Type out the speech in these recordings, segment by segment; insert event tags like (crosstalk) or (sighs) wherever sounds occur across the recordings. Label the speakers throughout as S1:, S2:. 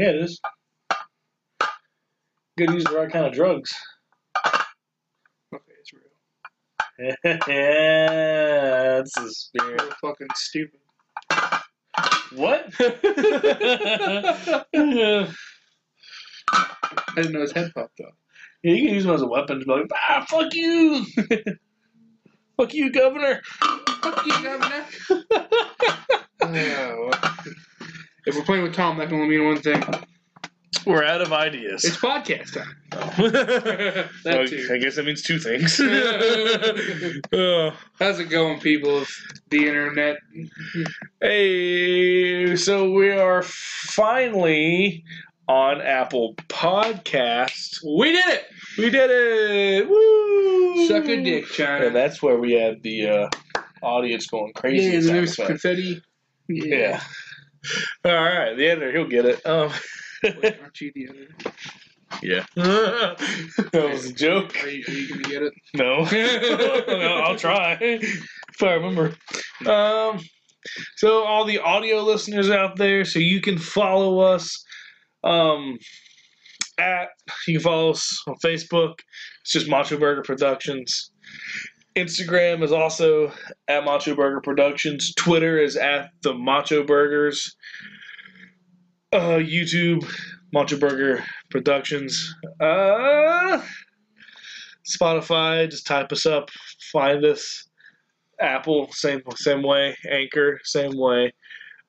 S1: Yeah, it is. Good use the right kind of drugs.
S2: Okay, it's real. (laughs)
S1: That's the spirit.
S2: Real fucking stupid.
S1: What? (laughs)
S2: I didn't know his head popped off.
S1: Yeah, you can use them as a weapon to be like, ah, fuck you! (laughs) fuck you, governor!
S2: Fuck you, governor. Oh, if we're playing with Tom, that can only mean one thing.
S1: We're out of ideas.
S2: It's podcast time. (laughs)
S1: Well,
S2: too.
S1: I guess that means two things. Oh. (laughs) (laughs)
S2: How's it going, people of the internet?
S1: Hey, so we are finally on Apple Podcast.
S2: We did it!
S1: We did it! Woo!
S2: Suck a dick,
S1: And
S2: China.
S1: that's where we had the uh, audience going crazy.
S2: Yeah, there was
S1: effect.
S2: confetti.
S1: Yeah. All right, the editor, he'll get it. Um,
S2: Wait, aren't you the editor?
S1: yeah. (laughs) that was a joke.
S2: Are you, are you gonna get it?
S1: No. (laughs) no, I'll try if I remember. Um, so all the audio listeners out there, so you can follow us. Um, at you can follow us on Facebook. It's just Macho Burger Productions. Instagram is also at Macho Burger Productions. Twitter is at the Macho Burgers. Uh, YouTube, Macho Burger Productions. Uh, Spotify, just type us up, find us. Apple, same same way. Anchor, same way.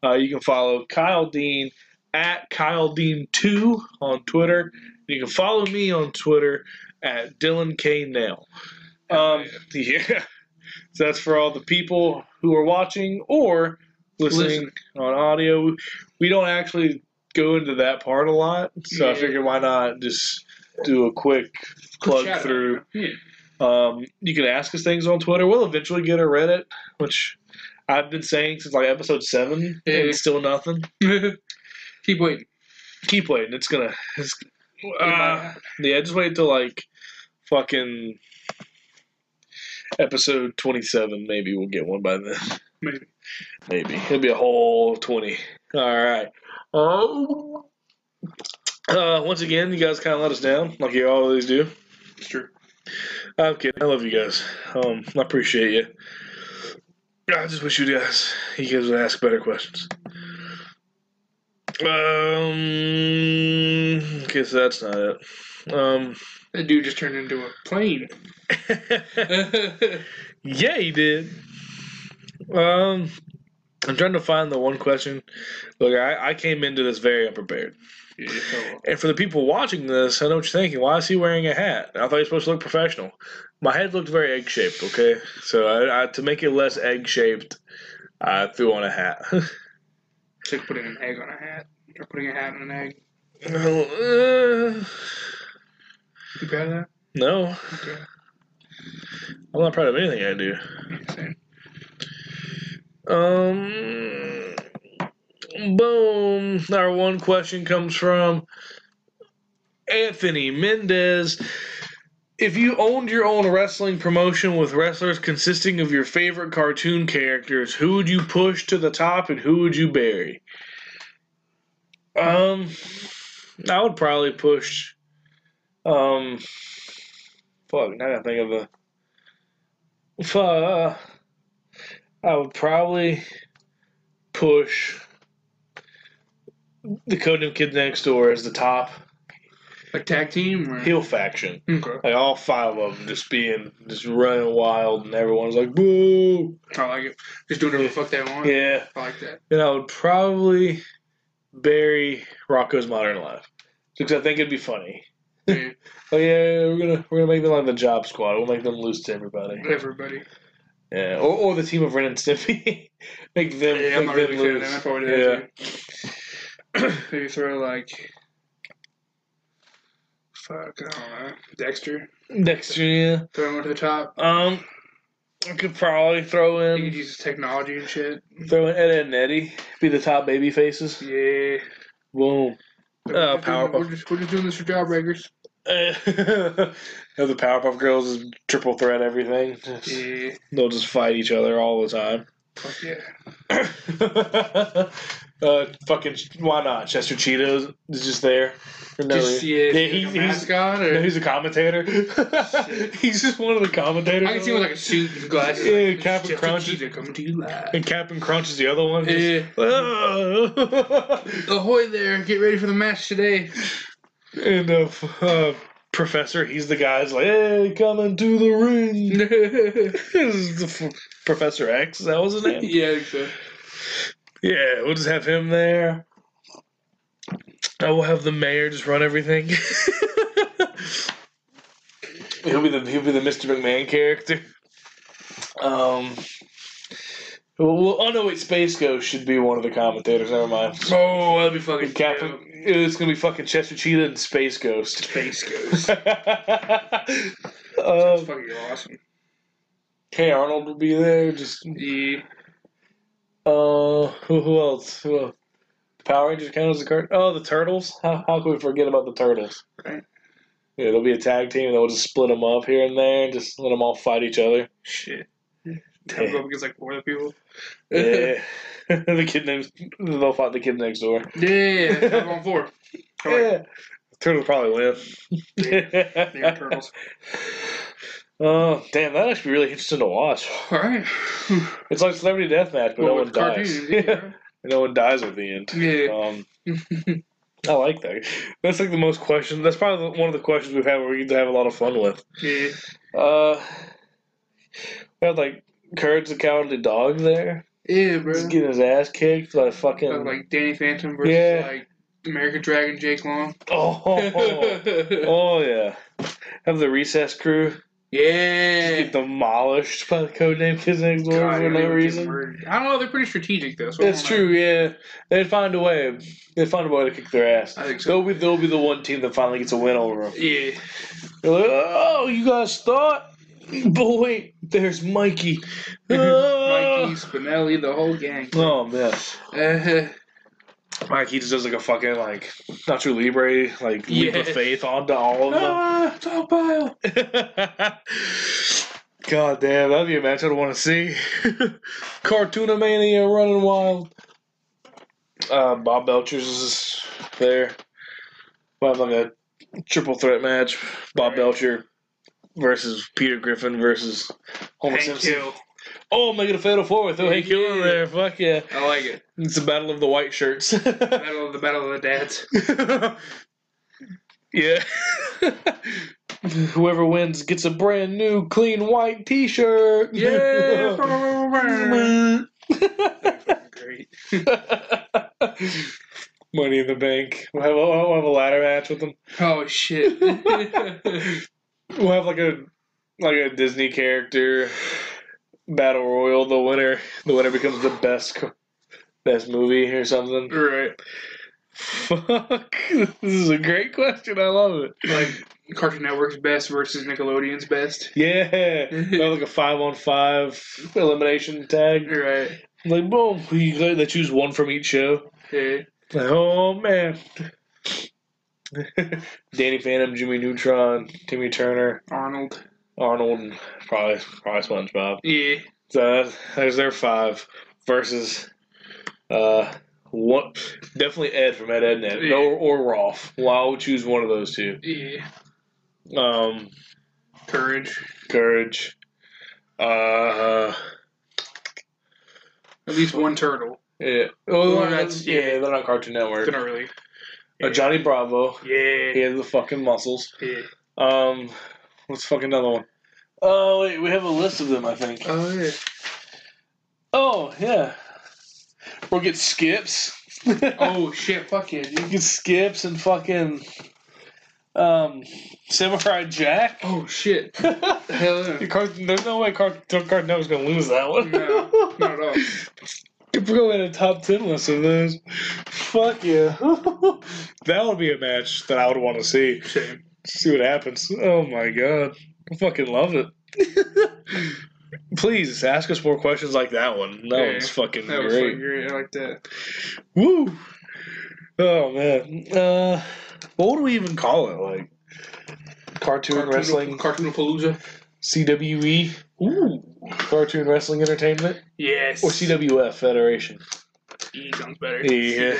S1: Uh, you can follow Kyle Dean at Kyle Dean two on Twitter. You can follow me on Twitter at Dylan K Nail. Um, (laughs) yeah, so that's for all the people who are watching or listening on audio. We don't actually go into that part a lot, so I figured why not just do a quick plug
S2: Shout
S1: through.
S2: Yeah.
S1: Um, you can ask us things on Twitter. We'll eventually get a Reddit, which I've been saying since like episode seven,
S2: Yeah.
S1: and still nothing. (laughs)
S2: Keep waiting.
S1: Keep waiting. It's gonna. It's, uh, yeah, just wait till like fucking episode twenty-seven. Maybe we'll get one by then.
S2: Maybe.
S1: Maybe it'll be a whole twenty. All right. Oh. Uh, once again, you guys kind of let us down, like you always do.
S2: It's true.
S1: I'm kidding. I love you guys. Um, I appreciate you. I just wish you guys, you guys would ask better questions. Um, guess that's not it. Um,
S2: That dude just turned into a plane. (laughs) (laughs)
S1: yeah, he did. Um, I'm trying to find the one question. Look, I, I came into this very unprepared.
S2: Yeah,
S1: And for the people watching this, I know what you're thinking. Why is he wearing a hat? I thought he was supposed to look professional. My head looked very egg shaped. Okay, so I, I, to make it less egg shaped, I threw on a hat. (laughs)
S2: it's like putting an egg on a hat. Or putting a hat on an egg.
S1: Well, uh,
S2: You proud of that?
S1: no,
S2: Okay.
S1: I'm not proud of anything I do.
S2: Same.
S1: Um, boom. Our one question comes from Anthony Mendez. If you owned your own wrestling promotion with wrestlers consisting of your favorite cartoon characters, who would you push to the top and who would you bury? Um, I would probably push. Um, fuck, now I gotta think of a. Fuck. I would probably push the Codename Kid Next Door as the top
S2: Like tag team? Or?
S1: heel faction.
S2: Okay.
S1: Like all five of them just being just running wild, and everyone's like boo.
S2: I like it. Just doing whatever the fuck they want.
S1: Yeah,
S2: I like that.
S1: and I would probably bury Rocco's Modern Life because I think it'd be funny.
S2: Yeah.
S1: Oh yeah, we're gonna we're gonna make them like the Job Squad. We'll make them lose to everybody.
S2: Everybody.
S1: Yeah, or, or the team of Ren and Stimpy. (laughs) make them
S2: Yeah, I'm not
S1: them
S2: really
S1: lose.
S2: that. I probably do that. Maybe throw like. Fuck, I don't know. Dexter.
S1: Dexter, yeah.
S2: Throw him to the top.
S1: Um, I could probably throw
S2: He could
S1: in
S2: use technology and shit.
S1: throw in Ed, Ed and Eddy be the top baby faces.
S2: Yeah.
S1: Boom. Uh,
S2: we're, just, we're just doing this for jawbreakers. (laughs)
S1: Have the Powerpuff Girls is triple threat everything.
S2: Yeah.
S1: They'll just fight each other all the time.
S2: Fuck yeah. (coughs)
S1: uh, fucking why not? Chester Cheetos is just there for no
S2: Just,
S1: reason.
S2: yeah,
S1: Yeah, he- he's-
S2: mascot
S1: No, he's a commentator. (laughs) he's just one of the commentators.
S2: I can see him with like a suit and glasses.
S1: Yeah,
S2: like,
S1: Captain
S2: Chester
S1: Crunch.
S2: Cheetah coming to you live.
S1: and Captain Crunch is the other one. just-
S2: Yeah. (laughs)
S1: Ah.
S2: Ahoy there! Get ready for the match today.
S1: And uh, uh, Professor, he's the guy. who's like, hey, come into the ring. (laughs) This is the f- Professor X. That was his name. (laughs)
S2: yeah, so.
S1: Yeah, we'll just have him there. I will have the mayor just run everything. (laughs) he'll be the he'll be the Mr. McMahon character. Um. Well, oh no! Wait, Space Ghost should be one of the commentators. Never mind.
S2: Oh, that'd be fucking
S1: Captain,
S2: dope.
S1: it's gonna be fucking Chester Cheetah and Space Ghost.
S2: Space (laughs) Ghost. That's fucking awesome.
S1: Hey Arnold will be there. Just
S2: Yeah.
S1: uh, who, who else? Who else? Power Rangers count as a card? Oh, the Turtles. (laughs) How, how can we forget about the Turtles?
S2: Right.
S1: Yeah, there'll be a tag team. and They'll just split them up here and there, and just let them all fight each other.
S2: Shit. Go up against like four other people.
S1: Yeah, (laughs) the kid next. They'll fight the kid next door.
S2: Yeah, five on four. (laughs)
S1: Yeah, Turtles probably win.
S2: They're turtles. (laughs)
S1: Oh, damn! That'd actually be really interesting to watch.
S2: Alright.
S1: It's like Celebrity Deathmatch, but no one dies. Yeah, no one dies at the end.
S2: Yeah.
S1: Um, I like that. That's like the most question. That's probably one of the questions we've had where we get to have a lot of fun with.
S2: Yeah.
S1: Uh, we had like Courage the Cowardly Dog there.
S2: Yeah, bro.
S1: He's getting his ass kicked by fucking.
S2: like Danny Phantom versus
S1: Yeah.
S2: like American Dragon Jake Long.
S1: oh, (laughs) oh, yeah. Have the Recess crew
S2: yeah.
S1: get demolished by the codename Kids Next Door
S2: God,
S1: for no reason.
S2: I don't know. They're pretty strategic though. So
S1: That's true. Yeah, they'd find a way. They'd find a way to kick their ass.
S2: I think so.
S1: They'll be they'll be the one team that finally gets a win over them.
S2: Yeah.
S1: Like, oh, you guys thought, but wait, there's Mikey. (laughs) Ah.
S2: Mikey, Spinelli, the whole gang.
S1: Oh man,
S2: Uh,
S1: Mikey just does like a fucking like Nacho Libre like leap of
S2: Yeah.
S1: faith onto all of them.
S2: ah, dog pile. (laughs)
S1: God damn, that'd be a match I'd want to see. (laughs) Cartoona Mania running wild. Uh, Bob Belcher's is there. We'll have like a triple threat match. Bob
S2: Right.
S1: Belcher versus Peter Griffin versus Homer
S2: Hank
S1: Simpson.
S2: Hill.
S1: Oh, make it a fatal four with Hank Hill in
S2: Yeah.
S1: there. Fuck yeah.
S2: I like it.
S1: It's the battle of the white shirts.
S2: Battle of the Battle of the Dads. (laughs)
S1: yeah. Whoever wins gets a brand new clean white t-shirt.
S2: Yeah. Great. (laughs)
S1: Money in the bank. We'll have, a, we'll have a ladder match with them.
S2: Oh shit. (laughs)
S1: We'll have like a like a Disney character battle royal. The winner, the winner becomes the best best movie or something.
S2: right.
S1: Fuck, (laughs) this is a great question. I love it.
S2: Like Cartoon Network's best versus Nickelodeon's best.
S1: Yeah, (laughs) Have like a five on five elimination tag.
S2: Right.
S1: Like boom, you they choose one from each show.
S2: Yeah.
S1: Like, oh man. (laughs) Danny Phantom, Jimmy Neutron, Timmy Turner,
S2: Arnold.
S1: Arnold, and probably probably SpongeBob.
S2: Yeah.
S1: So there's their five versus uh one definitely Ed from Ed Ed Ed
S2: Yeah.
S1: or, or Rolf. Well, I would choose one of those two.
S2: Yeah.
S1: Um,
S2: Courage.
S1: Courage. Uh,
S2: At least one turtle.
S1: yeah. Oh,
S2: Well,
S1: that's
S2: that's-
S1: yeah. They're not Cartoon Network.
S2: They're not really.
S1: Uh, Johnny Bravo.
S2: Yeah.
S1: He has the fucking muscles.
S2: Yeah.
S1: Um, what's fucking another one? Oh wait, we have a list of them. I think.
S2: Oh yeah.
S1: Oh yeah. We'll get skips. (laughs)
S2: Oh shit! Fuck yeah,
S1: you get skips and fucking um Samurai Jack.
S2: Oh shit. (laughs) Hell yeah.
S1: There's no way Cartoon Network's gonna lose that one.
S2: No, not at all. (laughs) (laughs)
S1: Could go in a top ten list of those. Fuck yeah. (laughs) that would be a match that I would want to see.
S2: Shame.
S1: See what happens. Oh my god. I fucking love it. (laughs) Please ask us more questions like that one. That
S2: Yeah,
S1: one's fucking
S2: That
S1: great.
S2: fucking great. I like that.
S1: Woo! Oh man. Uh what would we even call it? Like cartoon, wrestling
S2: Cartoon Palooza.
S1: CWE?
S2: Ooh.
S1: Cartoon Wrestling Entertainment
S2: Yes.
S1: or CWF Federation.
S2: E sounds better.
S1: Yeah.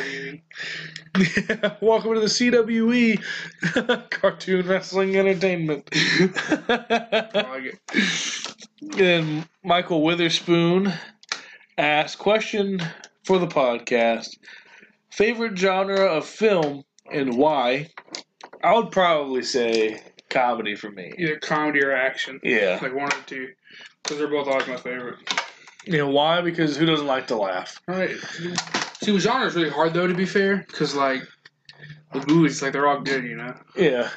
S2: CWE. (laughs)
S1: Welcome to the CWE (laughs) Cartoon Wrestling Entertainment. (laughs)
S2: I like it.
S1: and Michael Witherspoon asked question for the podcast: favorite genre of film and why? I would probably say comedy for me.
S2: Either comedy or action.
S1: Yeah.
S2: Like one or two. Because they're both always my favorite.
S1: You know why? Because who doesn't like to laugh?
S2: Alright. See, with genre is really hard though, to be fair. Because, like, the movies, like, they're all good, you know?
S1: Yeah.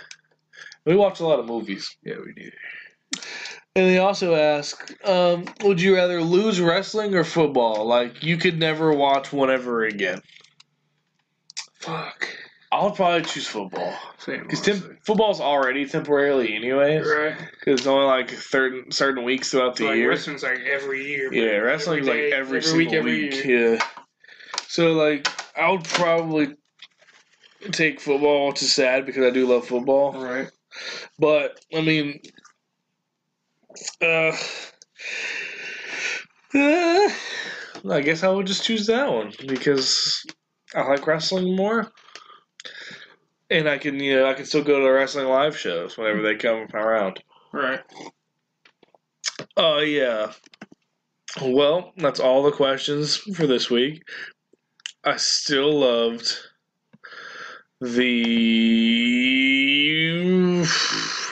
S1: We watch a lot of movies.
S2: Yeah, we do.
S1: And they also ask, um, would you rather lose wrestling or football? Like you could never watch one ever again.
S2: Fuck.
S1: I would probably choose football
S2: Same.
S1: because tim- football's already temporarily anyways.
S2: Right.
S1: Because it's only like certain certain weeks throughout the
S2: like,
S1: year.
S2: wrestling's like every year.
S1: Yeah, wrestling's
S2: day,
S1: like every,
S2: every
S1: single
S2: week,
S1: week.
S2: every year.
S1: Yeah. So like, I would probably take football, which is sad because I do love football.
S2: Right.
S1: But I mean, uh, uh, I guess I would just choose that one because I like wrestling more, and I can you know I can still go to the wrestling live shows whenever they come around.
S2: Right.
S1: Oh yeah. Well, that's all the questions for this week. I still loved the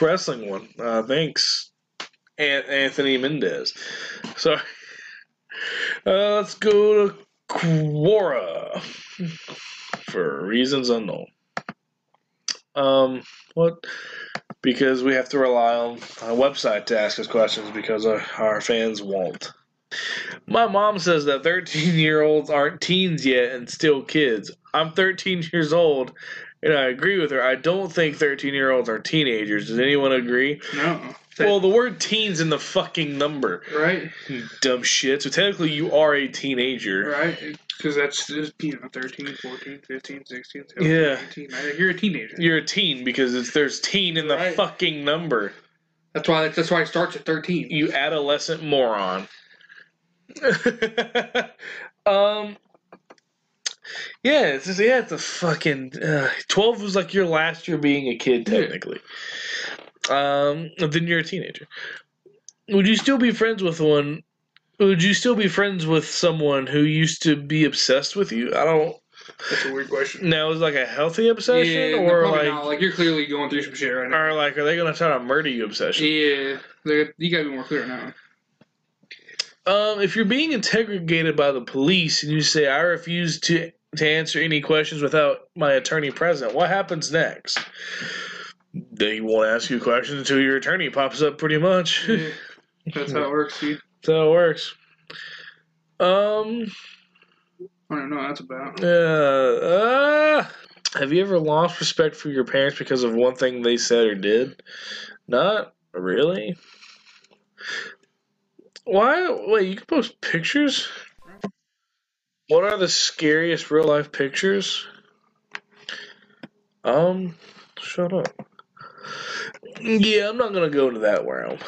S1: wrestling one. Uh, thanks, An- Anthony Mendez. So, uh, let's go to Quora for reasons unknown. Um, what? Because we have to rely on a website to ask us questions because our, our fans won't. My mom says that 13 year olds aren't teens yet and still kids. I'm 13 years old and I agree with her. I don't think 13 year olds are teenagers. Does anyone agree?
S2: No.
S1: Well, the word teens in the fucking number.
S2: right.
S1: You dumb shit. So technically, you are a teenager.
S2: Right. Because that's just, you know, 13, 14, 15, 16, 17,
S1: Yeah.
S2: 18. You're a teenager.
S1: You're a teen because it's there's teen in the
S2: Right.
S1: fucking number.
S2: That's why that's why it starts at 13.
S1: You adolescent moron. (laughs) um. Yeah, it's just, yeah, it's a fucking uh, twelve was like your last year being a kid
S2: Yeah.
S1: Um, then you're a teenager. Would you still be friends with one? Would you still be friends with someone who used to be obsessed with you? I don't.
S2: That's a weird question.
S1: Now is like a healthy obsession,
S2: yeah,
S1: or like,
S2: not. Like, you're clearly going through some shit right now.
S1: or like, are they gonna try to murder you obsession?
S2: Yeah. You gotta be more clear now.
S1: Um, if you're being interrogated by the police and you say, I refuse to, to answer any questions without my attorney present, what happens next? They won't ask you questions until your attorney pops up, pretty much.
S2: Yeah. (laughs) That's how it works, dude.
S1: That's how it works. Um,
S2: I don't know what that's about.
S1: uh, uh, have you ever lost respect for your parents because of one thing they said or did? Not really. Why? Wait, you can post pictures? What are the scariest real life pictures? Um, shut up. Yeah, I'm not gonna go into that realm.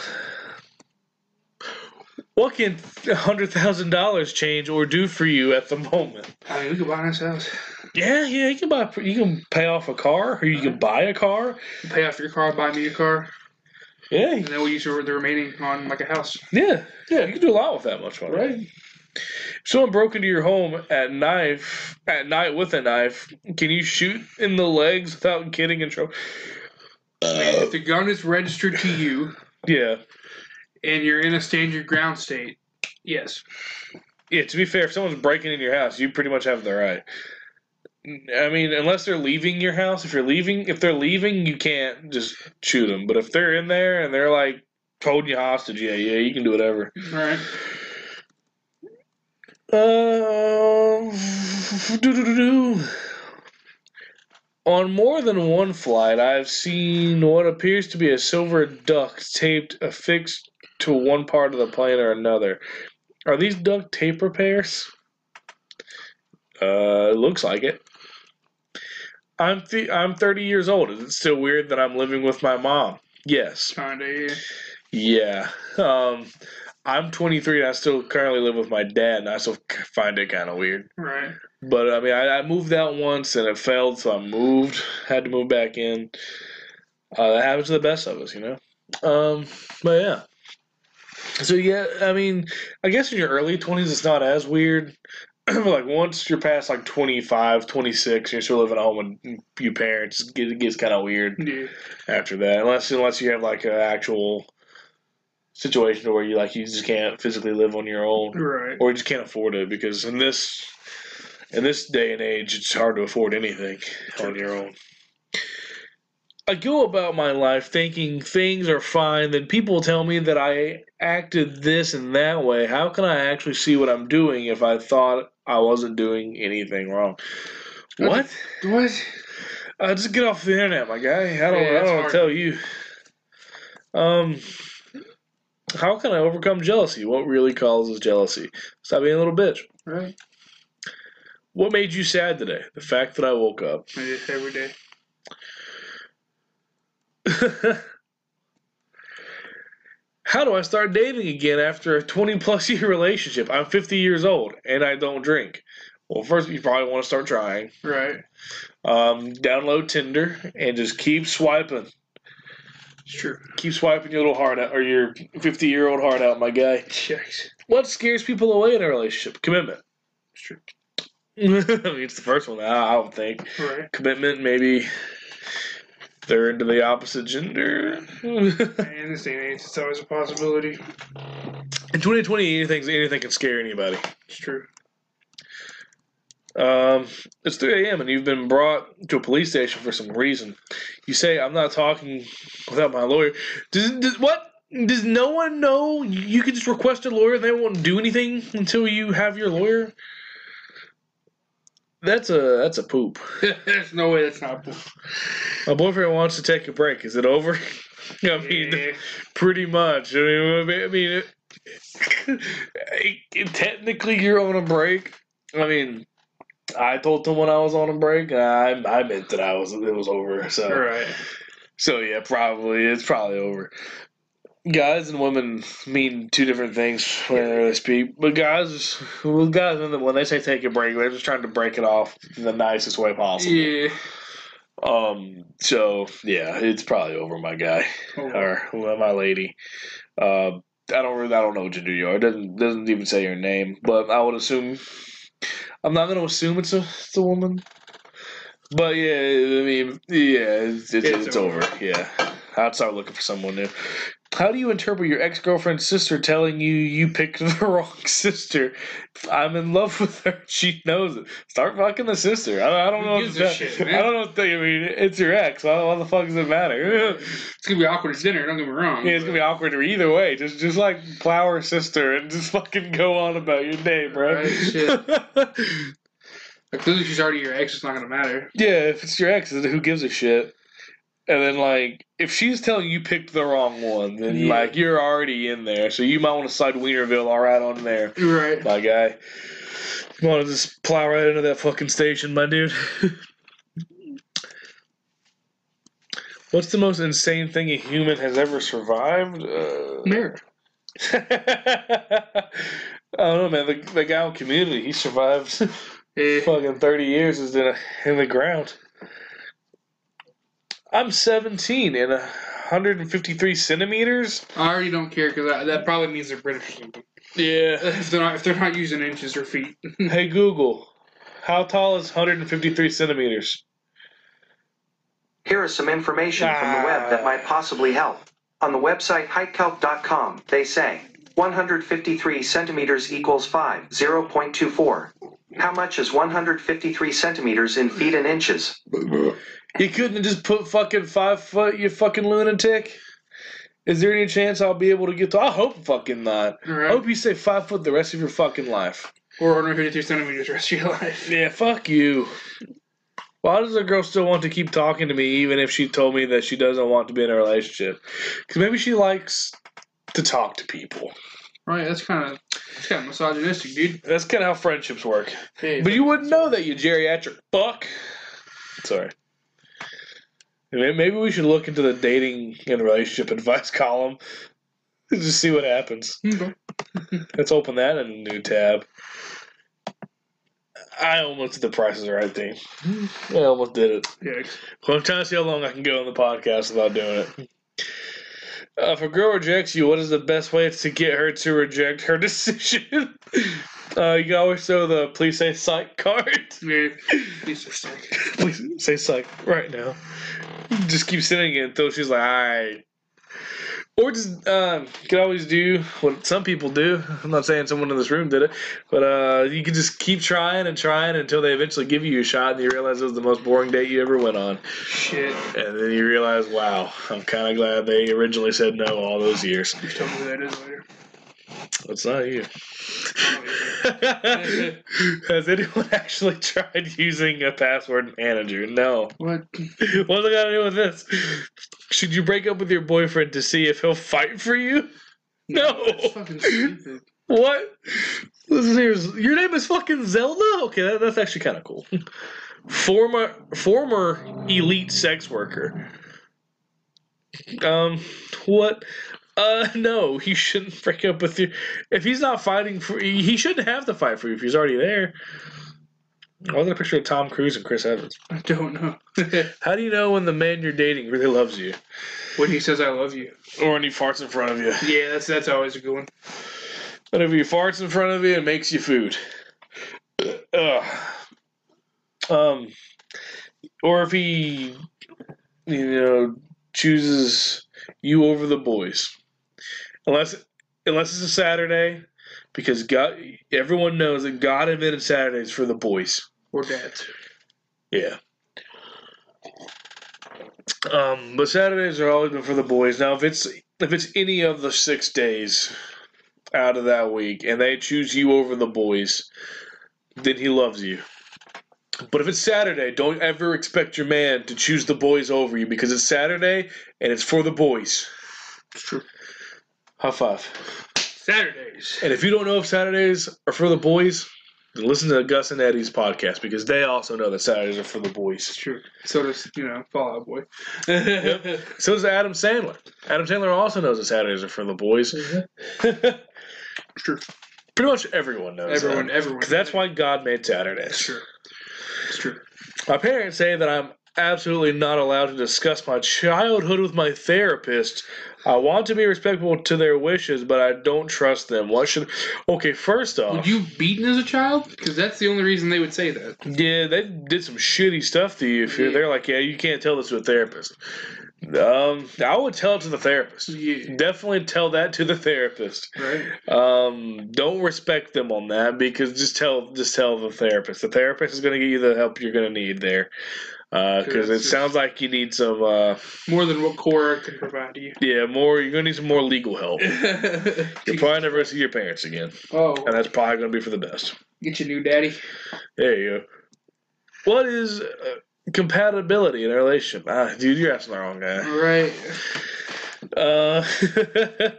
S1: What can hundred thousand dollars change or do for you at the moment?
S2: I mean, we could buy a nice house.
S1: Yeah, yeah, you can buy, you can pay off a car, or you can uh-huh. buy a car.
S2: Pay off your car, buy me a car,
S1: Yeah,
S2: and then we'll use the remaining on like a house.
S1: yeah, yeah. You can do a lot with that much money.
S2: Right.
S1: If someone broke into your home at knife at night with a knife, can you shoot in the legs without getting in trouble?
S2: If the gun is registered to you
S1: Yeah,
S2: and you're in a stand your ground state, yes.
S1: yeah. To be fair, if someone's breaking in your house, you pretty much have the right. I mean, unless they're leaving your house. If you're leaving, if they're leaving, you can't just shoot them. But if they're in there and they're like holding you hostage, yeah, yeah, you can do whatever.
S2: All right.
S1: Uh, doo-doo-doo-doo. On more than one flight, I've seen what appears to be a silver duct taped affixed to one part of the plane or another. Are these duct tape repairs? Uh, looks like it. I'm th- I'm 30 years old. Is it still weird that I'm living with my mom? Yes.
S2: Kinda. Yeah.
S1: Um, I'm 23 and I still currently live with my dad, and I still find it kind of weird.
S2: Right.
S1: But I mean, I, I moved out once and it failed, so I moved. Had to move back in. Uh, that happens to the best of us, you know. Um, but yeah. So yeah, I mean, I guess in your early 20s, it's not as weird. (clears throat) like once you're past like 25, 26, you're still living at home with your parents, it gets, kind of weird
S2: Yeah.
S1: after that. Unless unless you have like an actual situation where you like you just can't physically live on your own.
S2: Right.
S1: or you just can't afford it because in this in this day and age it's hard to afford anything on your own. I go about my life thinking things are fine then people tell me that i acted this and that way. How can i actually see what i'm doing if i thought i wasn't doing anything wrong? What?
S2: What?
S1: uh, just get off the internet my guy. I don't,
S2: Yeah,
S1: I don't tell you. Um how can i overcome jealousy what really causes jealousy stop being a little bitch
S2: Right.
S1: what made you sad today? The fact that I woke up.
S2: I do every day. (laughs)
S1: How do I start dating again after a 20 plus year relationship? I'm 50 years old and I don't drink. Well, first, you probably want to start trying.
S2: Right.
S1: Um, download Tinder and just keep swiping.
S2: It's true.
S1: Keep swiping your little heart out, or your 50 year old heart out, my guy. What scares people away in a relationship? Commitment.
S2: It's true.
S1: I (laughs) mean, it's the first one, I don't think.
S2: Right.
S1: Commitment, maybe they're into the opposite gender.
S2: In this (laughs) day and age, it's always a possibility.
S1: In 2020, anything anything can scare anybody.
S2: It's true.
S1: Um, it's 3 a.m. and you've been brought to a police station for some reason. You say, "I'm not talking without my lawyer." Does, does what? Does no one know you can just request a lawyer and they won't do anything until you have your lawyer? That's a that's a poop. (laughs)
S2: There's no way that's not. Poop.
S1: My boyfriend wants to take a break. Is it over? (laughs) I mean,
S2: Yeah.
S1: pretty much. I mean, I mean, it, (laughs) technically you're on a break. I mean, I told them when I was on a break, I I meant that I was it was over. So
S2: Right.
S1: so yeah, probably it's probably over. Guys and women mean two different things when they speak. But guys, well, guys, when they say take a break, they're just trying to break it off in the nicest way possible.
S2: Yeah.
S1: Um. So yeah, it's probably over, my guy or my lady. Uh, I don't really, I don't know what gender you are. It doesn't doesn't even say your name, but I would assume. I'm not going to assume it's a it's a woman. But yeah, I mean, yeah, it's it's,
S2: It's
S1: it's over.
S2: over.
S1: Yeah, I'd start looking for someone new. How do you interpret your ex girlfriend's sister telling you you picked (laughs) the wrong sister? I'm in love with her. (laughs) She knows it. Start fucking the sister. I, I don't
S2: Who
S1: know.
S2: gives
S1: if
S2: a
S1: that-
S2: shit,
S1: I don't know. What they, I mean, it's your ex. Why, the fuck does it matter? (laughs)
S2: It's gonna be awkward at dinner. Don't get me wrong.
S1: Yeah, it's gonna be awkward either way. Just just like plow her sister and just fucking go on about your day, bro.
S2: Right, shit. Like, clearly, she's already your ex. It's not gonna matter.
S1: yeah, if it's your ex, then who gives a shit? And then like if she's telling you picked the wrong one, then
S2: Yeah.
S1: like you're already in there. So you might want to slide Wienerville all right on there,
S2: Right.
S1: my guy. You want to just plow right into that fucking station, my dude. (laughs) What's the most insane thing a human has ever survived? Uh,
S2: Marriage. (laughs)
S1: I don't know, man. The, the guy on Community, he survived (laughs)
S2: Eh,
S1: fucking 30 years is in, a, in the ground. I'm 17 and 153 centimeters.
S2: I already don't care because that probably means they're British or something.
S1: Yeah. (laughs)
S2: If they're not, if they're not using inches or feet. (laughs)
S1: hey, Google, how tall is 153 centimeters?
S3: Here is some information from the web that might ah. possibly help. On the website heightcalc.com, they say 153 centimeters equals 5, 0.24. How much is 153 centimeters in feet and inches? (laughs)
S1: You couldn't have just put fucking five foot, you fucking lunatic? Is there any chance I'll be able to get to? I hope fucking not. I hope you say five foot the rest of your fucking life.
S2: Or 153 centimeters the rest of your life. (laughs)
S1: Yeah, fuck you. Why does a girl still want to keep talking to me even if she told me that she doesn't want to be in a relationship? Because maybe she likes to talk to people.
S2: Right. That's kind of that's kind of misogynistic, dude.
S1: That's kind of how friendships work.
S2: Hey,
S1: But you wouldn't know that, you geriatric fuck. Sorry. Maybe we should look into the dating and relationship (laughs) advice column (laughs) Just see what happens.
S2: Okay. (laughs)
S1: Let's open that in a new tab. I almost did the prices right thing. Mm-hmm. I almost did it.
S2: Yeah.
S1: Well, I'm trying to see how long I can go on the podcast without doing it. Uh, if a girl rejects you, what is the best way to get her to reject her (laughs) decision? Uh, you can always show the please say psych card.
S2: Yeah. Piece of steak.
S1: Please say psych right now. Just keep sending it until she's like, alright. Or just, um, you can always do what some people do. I'm not saying someone in this room did it, but uh, you can just keep trying and trying until they eventually give you a shot and you realize it was the most boring date you ever went on.
S2: Shit.
S1: And then you realize, wow, I'm kind of glad they originally said no all those years.
S2: You tell me who that is later.
S1: It's not you. (laughs) Has anyone actually tried using a password manager? No.
S2: What? (laughs)
S1: What's it got to do with this? Should you break up with your boyfriend to see if he'll fight for you? No.
S2: That's fucking stupid.
S1: What? Listen here. Your name is fucking Zelda? Okay, that, that's actually kind of cool. Former former elite sex worker. Um, what? Uh, no, he shouldn't break up with you. If he's not fighting for, he shouldn't have to fight for you if he's already there. I was a picture of Tom Cruise and Chris Evans.
S2: I don't know. (laughs)
S1: How do you know when the man you're dating really loves you,
S2: when he says I love you.
S1: or when he farts in front of you?
S2: Yeah, that's that's always a good one.
S1: Whenever he farts in front of you and makes you food. Ugh. Um, or if he, you know, chooses you over the boys, unless unless it's a Saturday, because God, everyone knows that God invented Saturdays for the boys.
S2: Or dads.
S1: Yeah. Um, but Saturdays are always been for the boys. Now, if it's if it's any of the six days out of that week, and they choose you over the boys, then he loves you. But if it's Saturday, don't ever expect your man to choose the boys over you because it's Saturday and it's for the boys.
S2: It's true.
S1: High five.
S2: Saturdays.
S1: And if you don't know if Saturdays are for the boys, then listen to Gus and Eddie's podcast because they also know that Saturdays are for the boys.
S2: True. So does, you know, Fall Out Boy. yep. (laughs)
S1: So does Adam Sandler. Adam Sandler also knows that Saturdays are for the boys.
S2: It's mm-hmm. (laughs) true.
S1: Pretty much everyone knows
S2: Everyone,
S1: that.
S2: everyone.
S1: that's why God made
S2: It's
S1: Saturdays.
S2: true. It's true.
S1: My parents say that I'm absolutely not allowed to discuss my childhood with my therapist. I want to be respectful to their wishes, but I don't trust them. What should? Okay, first off, Were
S2: you beaten as a child? Because that's the only reason they would say that.
S1: yeah, they did some shitty stuff to you. If you're,
S2: Yeah.
S1: they're like, yeah, you can't tell this to a therapist. Um, I would tell it to the therapist.
S2: Yeah.
S1: Definitely tell that to the therapist.
S2: Right.
S1: Um, don't respect them on that because just tell just tell the therapist. The therapist is going to get you the help you're going to need there. Because
S2: Sure,
S1: it sounds like you need some, uh,
S2: More than what Quora can provide you.
S1: yeah, more. You're to need some more legal help. (laughs) You're probably never to see your parents again,
S2: oh,
S1: and that's probably to be for the best.
S2: get your new daddy.
S1: There you go. What is uh, compatibility in a relationship? Ah, dude, you're asking the wrong guy.
S2: Right.
S1: Uh, (laughs)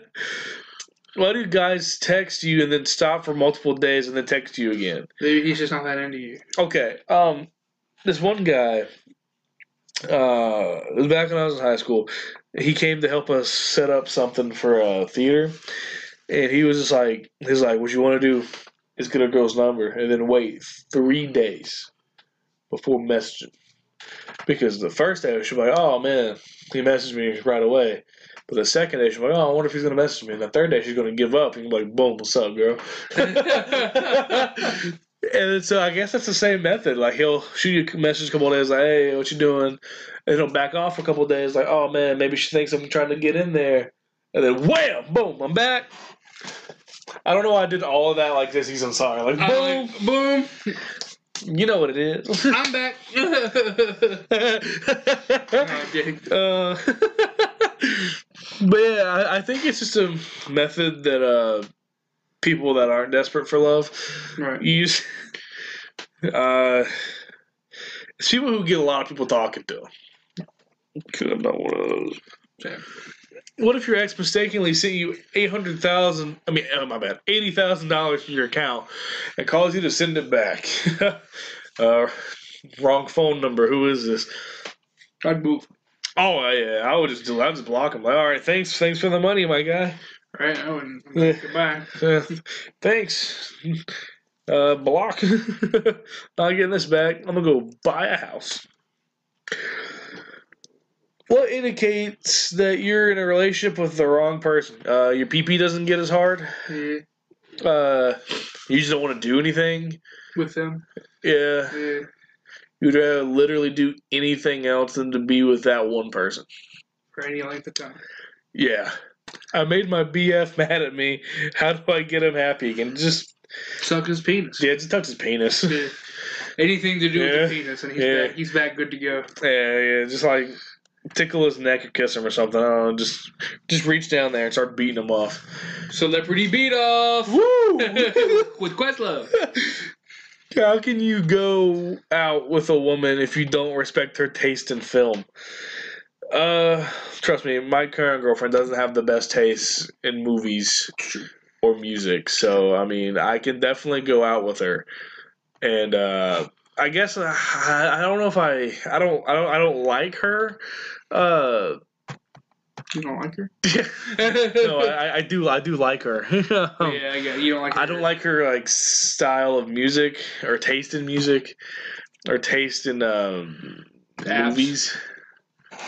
S1: why do guys text you and then stop for multiple days and then text you again?
S2: Maybe he's just not that into you.
S1: Okay. Um, this one guy, uh, it was back when I was in high school. He came to help us set up something for a theater, and he was just like, he's like, what you want to do is get a girl's number and then wait three days before messaging. Because the first day she was like, oh man, he messaged me right away. But the second day she's like, oh, I wonder if he's gonna message me. And the third day she's gonna give up and be like, boom, what's up, girl? (laughs) (laughs) And so I guess that's the same method. Like he'll shoot you a message a couple of days, like, "Hey, what you doing?" And he'll back off for a couple of days, like, "Oh man, maybe she thinks I'm trying to get in there." And then wham, boom, I'm back. I don't know why I did all of that like this season. Sorry, like boom,
S2: like, boom. (laughs)
S1: you know what it is. (laughs)
S2: I'm back. (laughs)
S1: uh, but yeah, I, I think it's just a method that uh, people that aren't desperate for love
S2: Right.
S1: You use. Uh, it's people who get a lot of people talking to them. Because I'm not one of those.
S2: Same.
S1: What if your ex mistakenly sent you eight hundred thousand? I mean, oh, my bad, eighty thousand dollars from your account, and calls you to send it back? (laughs) uh, wrong phone number. Who is this?
S2: I'd move.
S1: Oh yeah, I would just do. I would just block him. Like, all right, thanks, thanks for the money, my guy.
S2: Right? I wouldn't. Goodbye.
S1: Uh, thanks. Uh, block. (laughs) Not getting this back. I'm gonna go buy a house. What indicates that you're in a relationship with the wrong person? Uh, your PP doesn't get as hard.
S2: Yeah.
S1: Uh, you just don't want to do anything.
S2: With them.
S1: Yeah,
S2: Yeah.
S1: you'd rather literally do anything else than to be with that one person.
S2: For any length of time.
S1: Yeah. I made my BF (laughs) mad at me. How do I get him happy again? Just
S2: Suck his penis.
S1: yeah, just touch his penis. Yeah.
S2: Anything to do
S1: Yeah.
S2: with the penis, and he's
S1: Yeah.
S2: back. He's back, good to go.
S1: Yeah, yeah, just like tickle his neck or kiss him or something. I don't know. Just just reach down there and start beating him off.
S2: Celebrity beat off
S1: Woo! (laughs)
S2: with Questlove. (laughs)
S1: How can you go out with a woman if you don't respect her taste in film? Uh, trust me, my current girlfriend doesn't have the best taste in movies or music. So, I mean, I can definitely go out with her, and uh, I guess uh, I, I don't know if I I don't I don't I don't like her. Uh,
S2: You don't like her? (laughs)
S1: no, I, I do I do like her. Um, (laughs)
S2: yeah, I get. it. You don't like. Her
S1: I don't like her like style of music or taste in music or taste in um,
S2: Apps.
S1: movies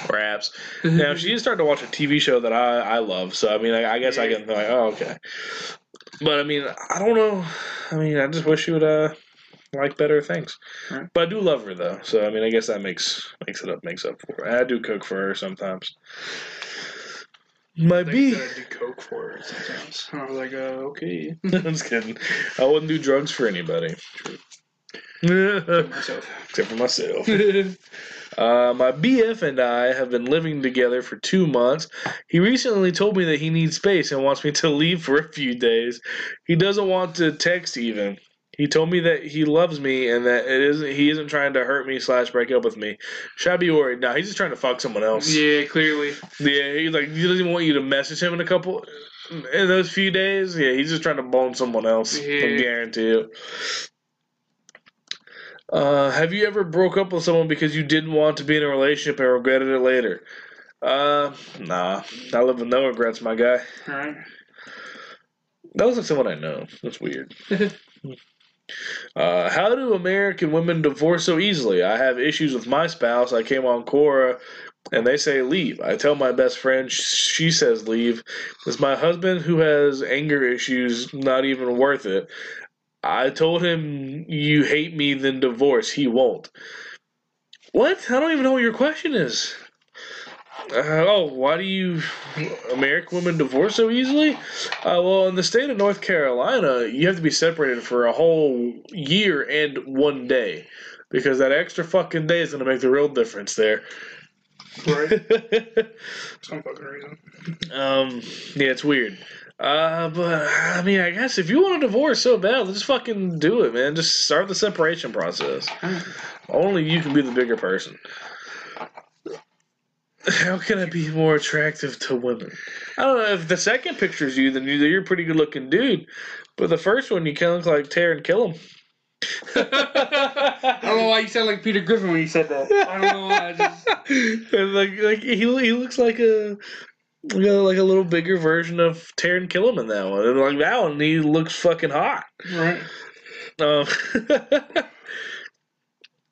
S1: apps. (laughs) Now she is starting to watch a TV show that I, I love, so I mean I, I guess I can be like, oh okay. But I mean I don't know. I mean I just wish she would uh like better things.
S2: Right.
S1: But I do love her though, so I mean I guess that makes makes it up makes up for it. I do cook for her sometimes. My
S2: I
S1: B.
S2: think I do coke for her sometimes. I was like, uh, okay. (laughs)
S1: I'm just kidding. I wouldn't do drugs for anybody. (laughs)
S2: myself.
S1: Except for myself. Uh, my BF and I have been living together for two months. He recently told me that he needs space and wants me to leave for a few days. He doesn't want to text even. He told me that he loves me and that it isn't he isn't trying to hurt me slash break up with me. Should I be worried? No, he's just trying to fuck someone else.
S2: yeah, clearly.
S1: Yeah, he's like he doesn't even want you to message him in a couple in those few days. Yeah, he's just trying to bone someone else. I
S2: Yeah.
S1: guarantee you. Uh, have you ever broke up with someone because you didn't want to be in a relationship and regretted it later? Uh, nah. I live with no regrets, my guy.
S2: All right.
S1: That was like someone I know. That's weird. (laughs) Uh, how do American women divorce so easily? I have issues with my spouse. I came on Quora and they say leave. I tell my best friend, she says leave. It's my husband who has anger issues, not even worth it. I told him, you hate me, then divorce. He won't. What? I don't even know what your question is. Uh, oh, why do you American women divorce so easily? Uh, well, in the state of North Carolina, you have to be separated for a whole year and one day because that extra fucking day is going to make the real difference there.
S2: Right. (laughs) Some fucking reason.
S1: um, yeah, it's weird. Uh, but I mean, I guess if you want a divorce so bad, just fucking do it, man. Just start the separation process. Only you can be the bigger person. How can I be more attractive to women? I don't know. If the second picture's you, then you- you're a pretty good looking dude. But the first one, you kind of look like Taran Killam.
S2: I don't know why you sound like Peter Griffin when you said that. I don't know why. I just, (laughs)
S1: like, like he, he looks like a, like a like a little bigger version of Taran Killam in that one. And like that one, he looks fucking hot.
S2: right.
S1: Um, (laughs)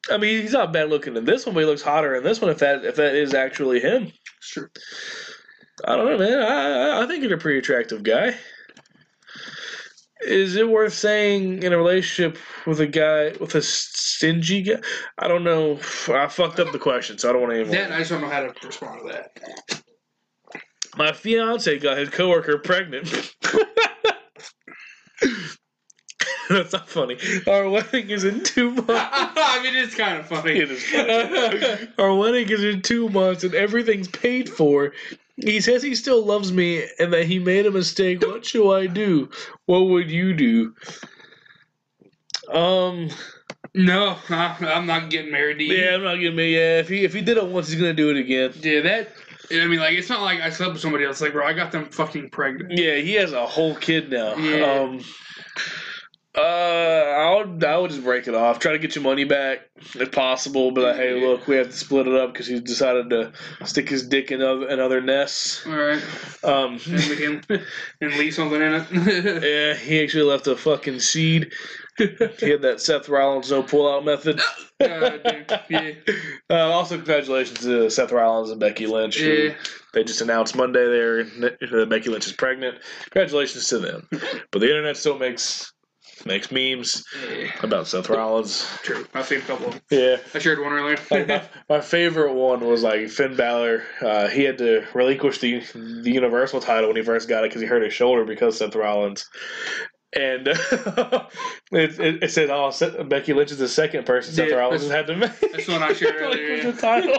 S1: I mean, he's not bad looking in this one, but he looks hotter in this one. If that if that is actually him,
S2: true.
S1: I don't know, man. I I- I think you're a pretty attractive guy. Is it worth saying in a relationship with a guy with a stingy guy? I don't know. I fucked up the question, so I don't want to even.
S2: That I just don't know how to respond to that.
S1: My fiance got his coworker pregnant. (laughs) That's not funny. Our wedding is in two months. (laughs)
S2: I mean, it's kind of funny.
S1: It is funny. Our wedding is in two months and everything's paid for. He says he still loves me and that he made a mistake. What should I do? What would you do? Um.
S2: no, I'm not getting married to you.
S1: Yeah, I'm not getting married. Yeah, if he if he did it once, he's gonna do it again.
S2: Yeah, that. I mean, like, it's not like I slept with somebody else. Like, bro, I got them fucking pregnant.
S1: Yeah, he has a whole kid now.
S2: Yeah.
S1: Um. Uh, I would I would just break it off. Try to get your money back if possible. But like, hey, look, we have to split it up because he decided to stick his dick in other, in other nests.
S2: All right.
S1: Um, (laughs)
S2: And we can and leave something in it. (laughs)
S1: yeah, he actually left a fucking seed. He had that Seth Rollins no pull out method. (laughs)
S2: God, dude. Yeah.
S1: Uh, also, congratulations to Seth Rollins and Becky Lynch.
S2: Yeah.
S1: They just announced Monday they're that Becky Lynch is pregnant. Congratulations to them. But the internet still makes makes memes
S2: yeah.
S1: about Seth Rollins.
S2: True. I've seen a couple of them.
S1: Yeah.
S2: I shared one earlier.
S1: Like my, (laughs) my favorite one was like Finn Balor. Uh, he had to relinquish the the Universal title when he first got it because he hurt his shoulder because of Seth Rollins. And (laughs) it, it, it said, "Oh, Seth, Becky Lynch is the second person Seth
S2: Yeah,
S1: Rollins has had to make."
S2: that's one I shared (laughs) earlier, yeah.
S1: title.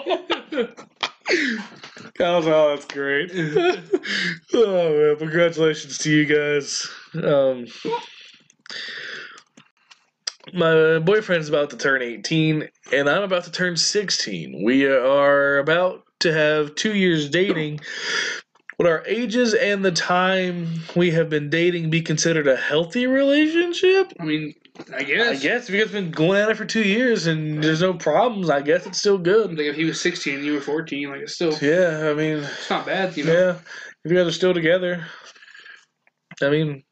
S1: I was like, "Oh, that's great." oh man, congratulations to you guys. Um, my boyfriend's about to turn 18 and i'm about to turn 16 we are about to have two years dating. Would our ages and the time we have been dating be considered a healthy relationship?
S2: I mean, I guess.
S1: i guess. If you guys been going at it for two years and there's no problems i guess it's still good.
S2: Like if he was 16 and you were 14, like it's still
S1: yeah i mean
S2: it's not bad, you know.
S1: yeah. If you guys are still together i mean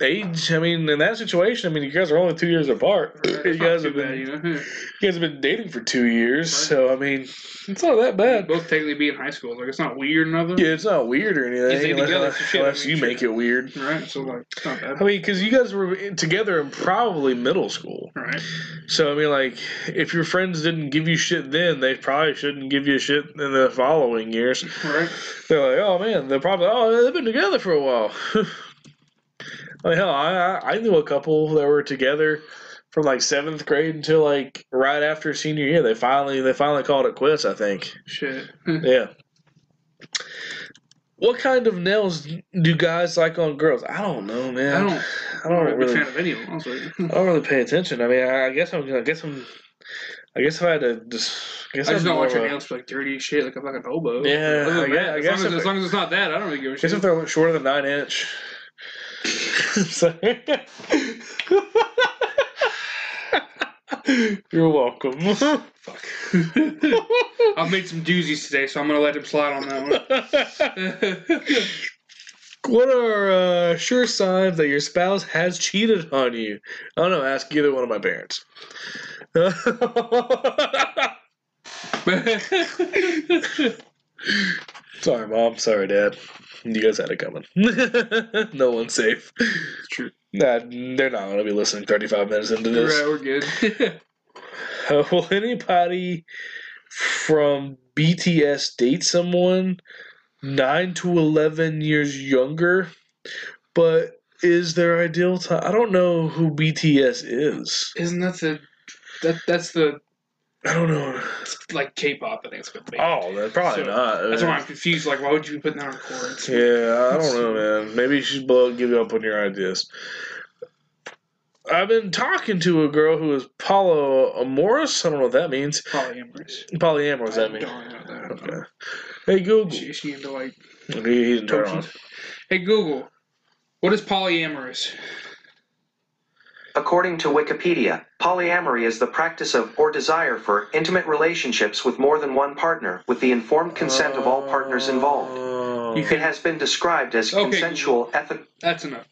S1: age i mean in that situation i mean you guys are only two years apart
S2: It's (laughs)
S1: you guys have been
S2: bad, you know.
S1: You guys have been dating for two years,
S2: Right.
S1: so I mean, it's not that bad.
S2: Both technically be in high school, like it's not weird or nothing.
S1: Yeah, it's not weird or anything, unless,
S2: shit,
S1: unless you make it weird.
S2: Right. So like it's not bad.
S1: I mean, because you guys were together in probably middle school,
S2: Right.
S1: so I mean, like, if your friends didn't give you shit then, they probably shouldn't give you shit in the following years.
S2: Right.
S1: They're like, oh man, they're probably, oh, they've been together for a while. (laughs) I mean, hell, I I I knew a couple that were together from like seventh grade until like right after senior year. They finally they finally called it quits. I think.
S2: Shit. (laughs)
S1: Yeah. What kind of nails do guys like on girls? I don't know, man.
S2: I don't.
S1: I don't
S2: a big
S1: really.
S2: fan of any of them. (laughs)
S1: I don't really pay attention. I mean, I, I guess I'm. I guess I'm. I guess if I had to just. I guess
S2: I just
S1: I'm
S2: don't want your nails like dirty shit, like I'm like an hobo.
S1: Yeah, I guess- I
S2: as, long as, as long as it's not that, I don't really give a
S1: I guess
S2: shit.
S1: if they're shorter than nine inch. (laughs) So- (laughs) You're welcome.
S2: Fuck. I've made some doozies today, so I'm gonna let him slide on that one. (laughs)
S1: what are uh, sure signs that your spouse has cheated on you? I don't know. Ask either one of my parents. Sorry, mom. Sorry, dad. You guys had it coming. (laughs) no one's safe.
S2: it's true.
S1: Nah, they're not going to be listening 35 minutes into this.
S2: Right, we're good. (laughs)
S1: Uh, will anybody from BTS date someone 9 to 11 years younger? But is their ideal time? I don't know who BTS is.
S2: Isn't that the that that's the
S1: I don't know.
S2: It's like K-pop? I think it's what they.
S1: Oh, then probably
S2: So,
S1: not.
S2: That's why I'm uh, confused. Like, why would you be putting that on Quora?
S1: Yeah, I don't know, man. Maybe you should blow, give up on your ideas. I've been talking to a girl who is polyamorous. I don't know what that means.
S2: Polyamorous.
S1: Polyamorous, what does that
S2: I
S1: mean?
S2: don't know that.
S1: Okay. Hey, Google.
S2: She, is she into like
S1: He, he didn't turn on.
S2: Hey Google, what is polyamorous?
S3: According to Wikipedia, polyamory is the practice of or desire for intimate relationships with more than one partner with the informed consent of all partners involved.
S1: Oh.
S2: You
S3: It has been described as
S2: Okay,
S3: consensual ethic.
S2: That's enough.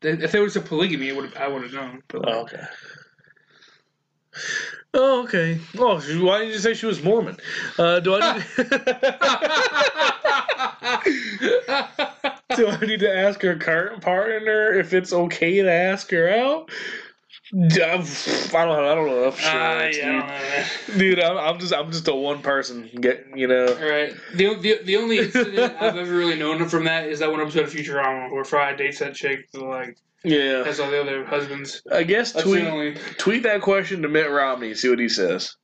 S2: If there was a polygamy, it would I would have known. But
S1: Oh, okay. Oh, okay. Oh, she- why didn't you say she was Mormon? Uh, do I need (laughs) (laughs) do I need to ask her current partner if it's okay to ask her out? I don't. I don't know enough shit,
S2: Ah,
S1: dude.
S2: I don't know, man.
S1: Dude, I'm, I'm just. I'm just a one person. Get you know.
S2: Right. The, the, the only incident (laughs) I've ever really known from that is that one episode of Futurama where Fry dates that chick that like
S1: Yeah.
S2: has all the other husbands.
S1: I guess
S2: That's
S1: tweet
S2: only.
S1: tweet that question to Mitt Romney. See what he says.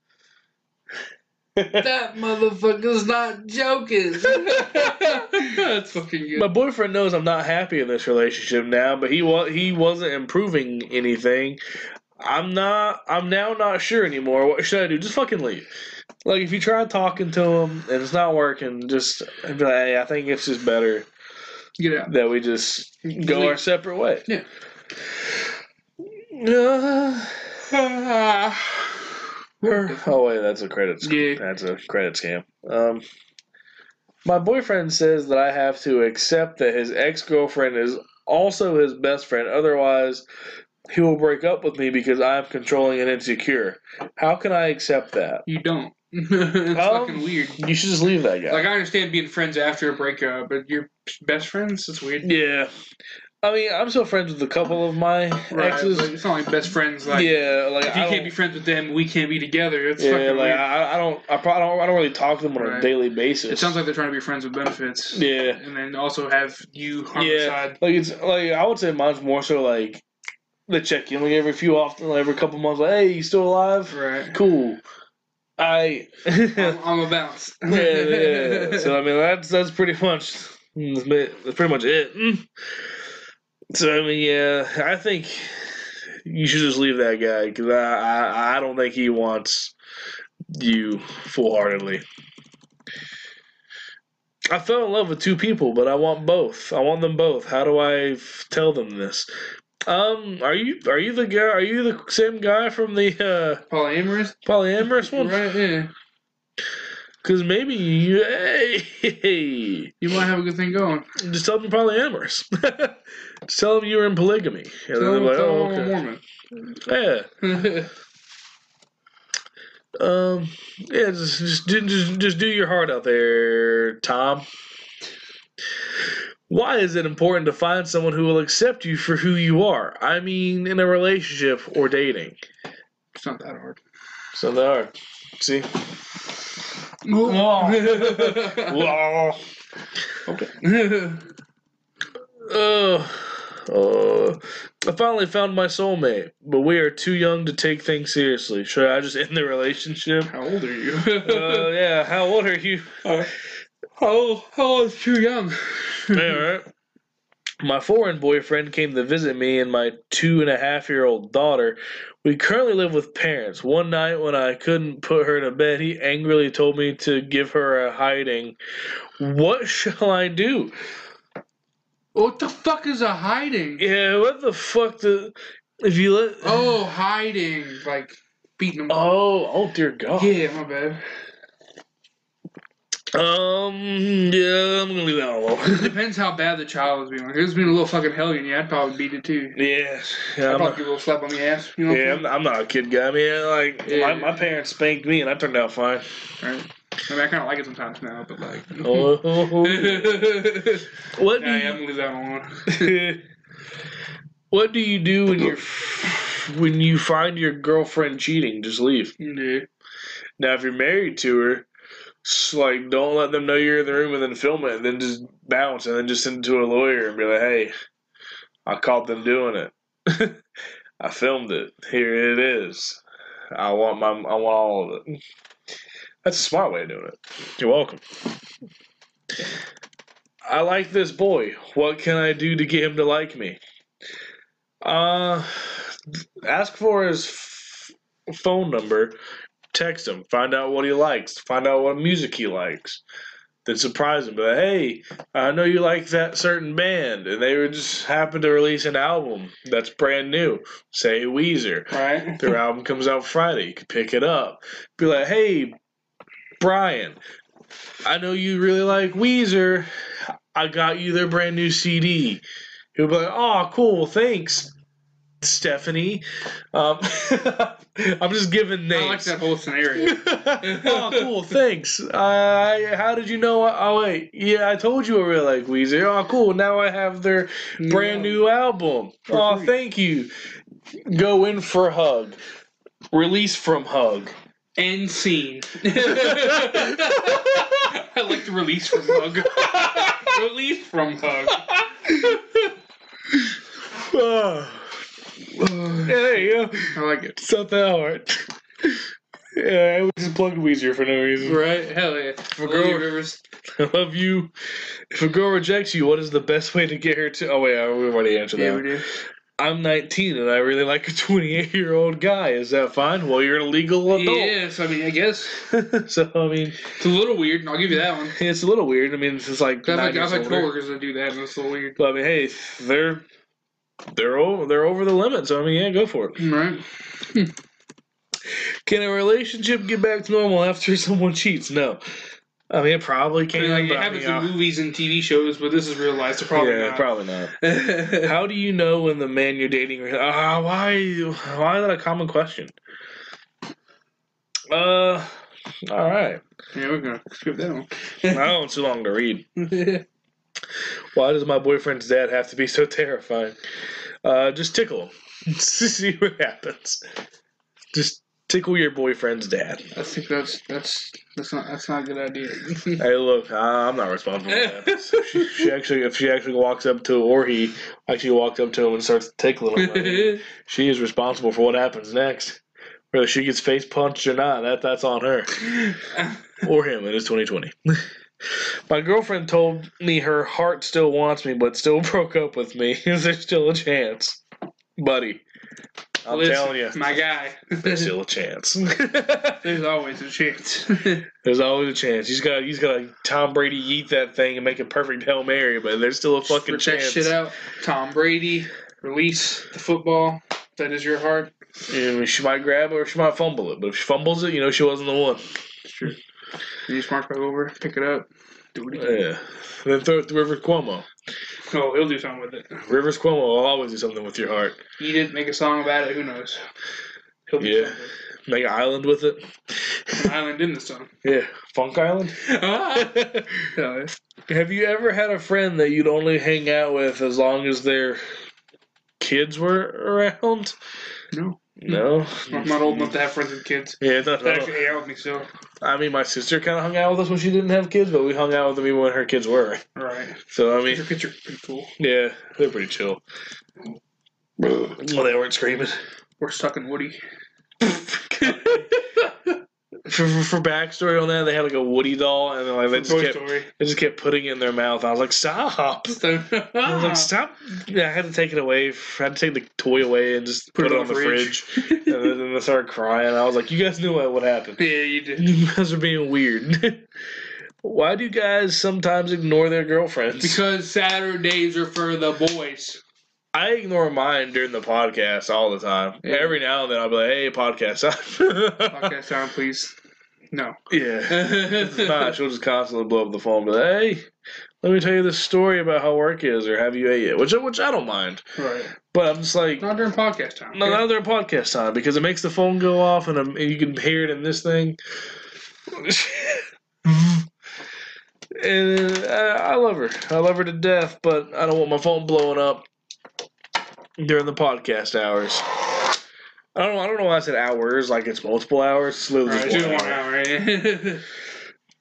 S2: That motherfucker's not joking. (laughs) (laughs) (laughs) That's fucking good.
S1: My boyfriend knows I'm not happy in this relationship now, but he was he wasn't improving anything. I'm not. I'm now not sure anymore. What should I do? Just fucking leave. Like if you try talking to him and it's not working, just be like, hey, I think it's just better
S2: Get out.
S1: that we just go
S2: Leave.
S1: our separate way.
S2: Yeah. (sighs) (sighs)
S1: Uh,
S2: Ah.
S1: oh wait, that's a credit. Scam.
S2: Yeah.
S1: That's a credit scam. Um, my boyfriend says that I have to accept that his ex girlfriend is also his best friend. Otherwise, he will break up with me because I am controlling and insecure. How can I accept that?
S2: You don't. (laughs) it's
S1: Um,
S2: fucking weird.
S1: You should just leave that guy.
S2: Like I understand being friends after a breakup, but you're best friends. It's weird.
S1: yeah, I mean, I'm still friends with a couple of my
S2: Right,
S1: exes.
S2: it's not like best friends. Like
S1: yeah, like
S2: if you
S1: I
S2: can't be friends with them, we can't be together. It's
S1: yeah,
S2: fucking
S1: like. I, I don't, I probably don't, I don't really talk to them on a daily basis.
S2: it sounds like they're trying to be friends with benefits.
S1: yeah,
S2: And then also have you on the
S1: yeah.
S2: side.
S1: Like it's like I would say mine's more so like the check in like every few often, like every couple months. Like, hey, you still alive?
S2: Right.
S1: Cool. I.
S2: I'm, I'm a bounce. (laughs)
S1: yeah. (laughs) So I mean, that's that's pretty much that's pretty much it. So I mean, yeah, I think you should just leave that guy because I, I I don't think he wants you full heartedly. I fell in love with two people, but I want both. I want them both. How do I f- tell them this? Um, are you are you the guy? Are you the same guy from the uh,
S2: Polyamorous?
S1: polyamorous one?
S2: Right, yeah.
S1: Because maybe you, hey, (laughs)
S2: You might have a good thing going.
S1: just tell them you're polyamorous. (laughs) just tell them you were in polygamy. And then
S2: Tell
S1: they're
S2: them-
S1: like,
S2: tell
S1: oh,
S2: them I'm a
S1: okay.
S2: Mormon.
S1: Yeah. (laughs) Um. Yeah. Just, just, do- just, just do your heart out there, Tom. Why is it important to find someone who will accept you for who you are? I mean, in a relationship or dating.
S2: it's not that hard.
S1: It's not that hard. See.
S2: Oh. (laughs)
S1: okay. (laughs) Uh, uh, I finally found my soulmate, but we are too young to take things seriously. Should I just (laughs) end the relationship?
S2: How old are you?
S1: Uh, yeah. How old are you? (laughs)
S2: Uh, how, how old is too young?
S1: yeah, right. My foreign boyfriend came to visit me and my two and a half year old daughter. We currently live with parents. One night when I couldn't put her to bed, he angrily told me to give her a hiding. What (laughs) shall I do?
S2: What the fuck is a hiding?
S1: Yeah, what the fuck? The if you let
S2: Oh, hiding. Like beating them.
S1: oh oh dear God.
S2: Yeah, my bad.
S1: Um yeah, I'm gonna leave that alone.
S2: Depends how bad the child is being. Like, if it's being a little fucking hellion, yeah, I'd probably beat it too.
S1: yeah,
S2: I'd
S1: yeah. I'm
S2: probably
S1: not,
S2: give a little slap on the ass. You know
S1: yeah,
S2: I'm
S1: I'm, I'm not a kid guy. I mean, like
S2: Yeah.
S1: my, my parents spanked me and I turned out fine.
S2: Right. I mean, I kind of like it sometimes now, but like. (laughs)
S1: Oh, (laughs) what do
S2: yeah,
S1: you,
S2: I'm gonna that alone. (laughs)
S1: what do you do when you're when you find your girlfriend cheating? Just leave. Now, if you're married to her, s- like don't let them know you're in the room and then film it, and then just bounce, and then just send it to a lawyer and be like, "Hey, I caught them doing it. I filmed it. Here it is. I want my, I want all of it." That's a smart way of doing it. You're welcome. I like this boy. What can I do to get him to like me? Uh, ask for his f- phone number, text him, find out what he likes, find out what music he likes. Then surprise him, like, hey, I know you like that certain band, and they were just happen to release an album that's brand new. Say Weezer.
S2: Right.
S1: Their album comes out Friday. You can pick it up. Be like, hey, Brian, I know you really like Weezer. I got you their brand new CD. He'll be like, oh, cool, thanks, Stephanie. Um, (laughs) I'm just giving names.
S2: I like that whole scenario. (laughs)
S1: oh, cool, thanks. Uh, how did you know? Oh, wait. Yeah, I told you I really like Weezer. Oh, cool. Now I have their brand new album.
S2: For
S1: Oh,
S2: free.
S1: thank you. Go in for a hug. Release from hug.
S2: End scene. (laughs) I like the release from hug. (laughs) release from hug.
S1: Ah. (sighs) yeah, there you go.
S2: I like it.
S1: That hard. Yeah, I would just plug Weezer for no reason.
S2: Right? Hell yeah. If
S1: a girl- (laughs) I love you. If a girl rejects you, what is the best way to get her to? Oh wait, I- we've already answered
S2: Yeah,
S1: that.
S2: we do.
S1: I'm 19 and I really like a 28 year old guy. Is that fine? Well, you're a legal adult.
S2: Yes, I mean, I guess (laughs)
S1: so I mean,
S2: it's a little weird, and I'll give you that one.
S1: it's a little weird. I mean, it's just like.
S2: I've
S1: nine
S2: had, I've
S1: years
S2: coworkers that do that, and it's a little weird.
S1: But I mean, hey, they're they're over they're over the limit. So I mean, yeah, go for it.
S2: Right.
S1: Can a relationship get back to normal after (laughs) someone cheats? No. I mean, it probably
S2: I
S1: can.
S2: mean, like,
S1: but
S2: it
S1: I
S2: happens
S1: mean,
S2: in movies and TV shows, but this is real life, so probably
S1: yeah,
S2: not.
S1: probably not. (laughs) How do you know when the man you're dating? Ah, why? Why is that a common question? Uh, all right.
S2: Yeah, we're gonna skip that one.
S1: I don't too long to read. (laughs) Why does my boyfriend's dad have to be so terrifying? Uh, just tickle him. (laughs) See what happens. Just tickle your boyfriend's dad.
S2: I think that's that's that's not that's not a good idea. (laughs)
S1: Hey, look, I'm not responsible for that. So (laughs) she, she actually, if she actually walks up to, or he actually walks up to him and starts tickling him, I mean, (laughs) she is responsible for what happens next. Whether she gets face punched or not, that that's on her or him. It is 2020. My girlfriend told me her heart still wants me, but still broke up with me. Is there still a chance, buddy? I'm
S2: Listen,
S1: telling you,
S2: my guy.
S1: there's still a chance. (laughs)
S2: There's always a chance. (laughs)
S1: there's always a chance. He's got he's got to Tom Brady eat that thing and make a perfect hail mary, but there's still a fucking
S2: Rip that
S1: chance.
S2: shit out. Tom Brady, release the football. That is your heart.
S1: And she might grab it or she might fumble it, but if she fumbles it, you know she wasn't the one.
S2: It's true. You just march back over, pick it up, do it again.
S1: Yeah. And then throw it to Rivers Cuomo.
S2: Oh, he'll do something with it.
S1: Rivers Cuomo will always do something with your heart.
S2: Eat it, make a song about it. Who knows? He'll do
S1: Yeah.
S2: something.
S1: Make an island with it.
S2: An island in the sun. (laughs)
S1: Yeah. Funk Island. (laughs)
S2: Ah.
S1: Have you ever had a friend that you'd only hang out with as long as their kids were around?
S2: No,
S1: No.
S2: I'm not old enough to have friends with kids.
S1: Yeah, no,
S2: They actually hang out with me still.
S1: I mean, my sister kind of hung out with us when she didn't have kids, but we hung out with them even when her kids were.
S2: Right.
S1: So, I mean,
S2: Your kids are pretty cool.
S1: yeah, they're pretty chill. Well, they weren't screaming.
S2: We're stuck in Woody. (laughs)
S1: For, for, for backstory on that, they had like a Woody doll, and like they just
S2: Toy
S1: kept
S2: Story.
S1: they just kept putting it in their mouth. I was like, stop! I was like, (laughs) stop! Yeah, I had to take it away. I had to take the toy away and just put, it on the fridge. and then, then I started crying. I was like, you guys knew what would happen.
S2: yeah, you did. (laughs)
S1: You guys are being weird. (laughs) Why do you guys sometimes ignore their girlfriends?
S2: Because Saturdays are for the boys.
S1: I ignore mine during the podcast all the time.
S2: Yeah.
S1: Every now and then I'll be like, hey, podcast. time."
S2: Podcast time, please. No.
S1: Yeah. (laughs) If not, she'll just constantly blow up the phone and be like, hey, let me tell you this story about how work is, or have you ate yet? Which, which I don't mind.
S2: right.
S1: But I'm just like,
S2: Not during podcast time.
S1: no, not during podcast time because it makes the phone go off and, um, and you can hear it in this thing. (laughs) and uh, I love her. I love her to death, but I don't want my phone blowing up during the podcast hours. I don't know. I don't know why I said hours. Like it's multiple hours. It's literally
S2: Alright,
S1: just one
S2: one
S1: hour.
S2: hour. Right? (laughs)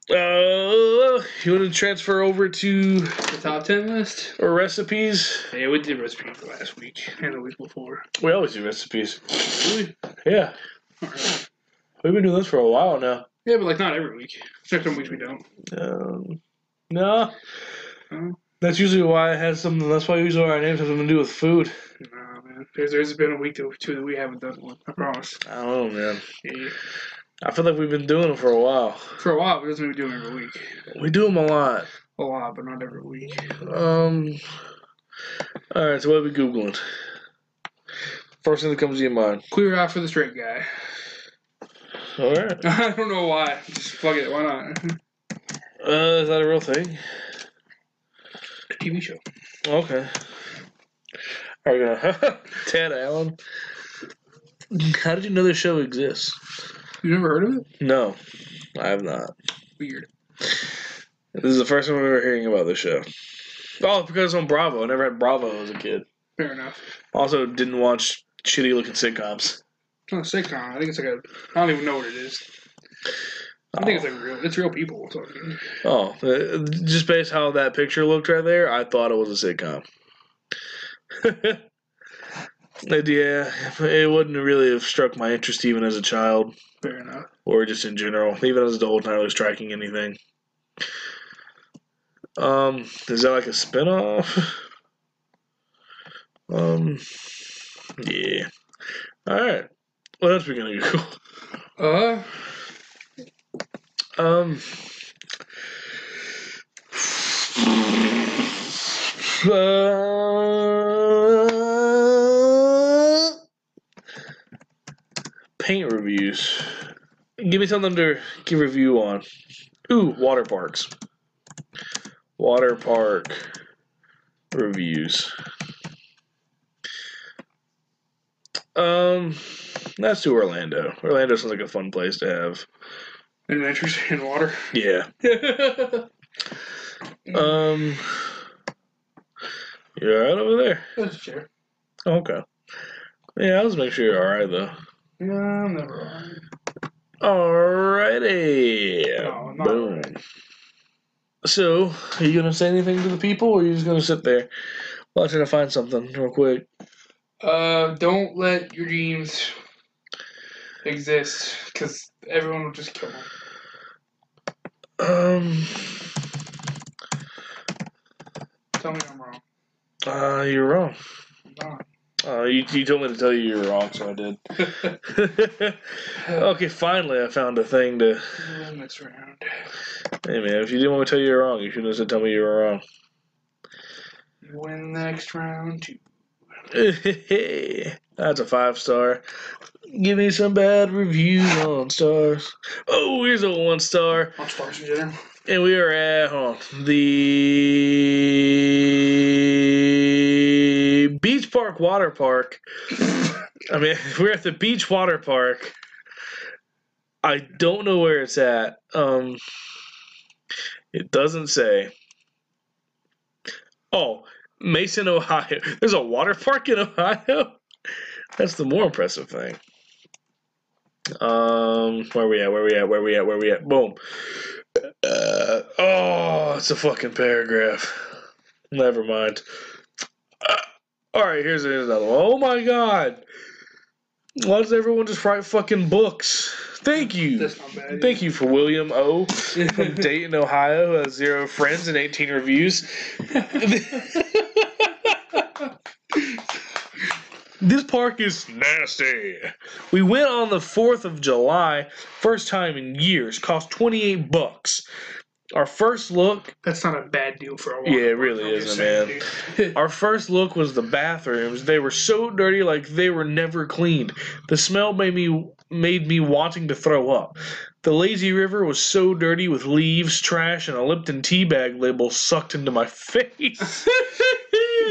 S1: Uh, you want to transfer over to
S2: the top ten list.
S1: or recipes?
S2: Yeah, we did recipes for last week and the week before.
S1: We always do recipes.
S2: Really?
S1: Yeah,
S2: Alright.
S1: we've been doing this for a while now.
S2: Yeah, but like not every week. Except some weeks we don't.
S1: Um, no,
S2: Oh.
S1: that's usually why it has something. That's why usually our names have something to do with food.
S2: Nah, man. There's, there's been a week or two that we haven't done one. I promise.
S1: I don't know, man.
S2: Yeah.
S1: I feel like we've been doing them for a while.
S2: For a while, but it doesn't mean we do them every week.
S1: We do them a lot.
S2: A lot, but not every week.
S1: Um. All right, so what are we googling? First thing that comes to your mind.
S2: Queer Eye for the Straight Guy.
S1: All right. (laughs)
S2: I don't know why. Just plug it. Why not?
S1: Uh, is that a real thing?
S2: A TV show.
S1: Okay. Are we gonna (laughs) Ted Allen? How did you know this show exists?
S2: You never heard of it?
S1: No, I have not.
S2: Weird.
S1: This is the first time I'm ever hearing about this show. Oh, it's because it's on Bravo. I never had Bravo as a kid.
S2: Fair enough.
S1: Also, didn't watch shitty looking sitcoms.
S2: It's not a sitcom. I think it's like a. I don't even know what it is. I think it's like real. It's real people talking.
S1: Oh, uh, just based how that picture looked right there, I thought it was a sitcom. (laughs) Yeah, it wouldn't really have struck my interest even as a child.
S2: Fair enough.
S1: or just in general. Even as an adult, not really striking anything. Um, is that like a spinoff? um, yeah. All right. What else we gonna go? (laughs) (sighs)
S2: Uh,
S1: Um. Uh, reviews. Give me something to give a review on. Ooh, water parks. Water park reviews. Um, let's do Orlando. Orlando sounds like a fun place to have.
S2: Adventures in water.
S1: Yeah. (laughs) Um, you're right over there.
S2: That's true.
S1: Okay. Yeah, I was making sure you're all right though.
S2: Never
S1: Alrighty.
S2: No, not
S1: Boom. So, are you gonna say anything to the people, or are you just gonna sit there? Well, I'm trying to find something real quick.
S2: Uh, don't let your dreams exist, because everyone will just kill them.
S1: Um,
S2: Tell me I'm wrong.
S1: uh, you're wrong.
S2: I'm not.
S1: Uh, you, you told me to tell you you were wrong, so I did. (laughs) okay, finally, I found a thing to.
S2: Next round.
S1: Hey man, if you didn't want me to tell you you're wrong, you shouldn't have said tell me you were wrong.
S2: You win the next round too. (laughs)
S1: That's a five star. Give me some bad reviews on stars. Oh, here's a one star.
S2: Start some.
S1: And we are at on, the Beach Park Water Park. I mean, (laughs) we're at the Beach Water Park. I don't know where it's at. Um, it doesn't say. Oh, Mason, Ohio. (laughs) There's a water park in Ohio. That's the more impressive thing. Um, where we at? Where we at? Where we at? Where we at? Boom. Uh, oh, it's a fucking paragraph. Never mind. Uh, all right, here's another one. Oh my god. Why does everyone just write fucking books? Thank you.
S2: Bad.
S1: Thank you for William O. from (laughs) Dayton, Ohio, who has zero friends and 18 reviews. (laughs) this park is nasty. We went on the 4th of July, first time in years, cost 28 bucks. Our first look,
S2: That's not a bad deal for a water
S1: Yeah, it really isn't,
S2: dude. (laughs)
S1: our first look was the bathrooms. They were so dirty like they were never cleaned. The smell made me made me wanting to throw up. The lazy river was so dirty with leaves, trash, and a Lipton tea bag label sucked into my (laughs) face.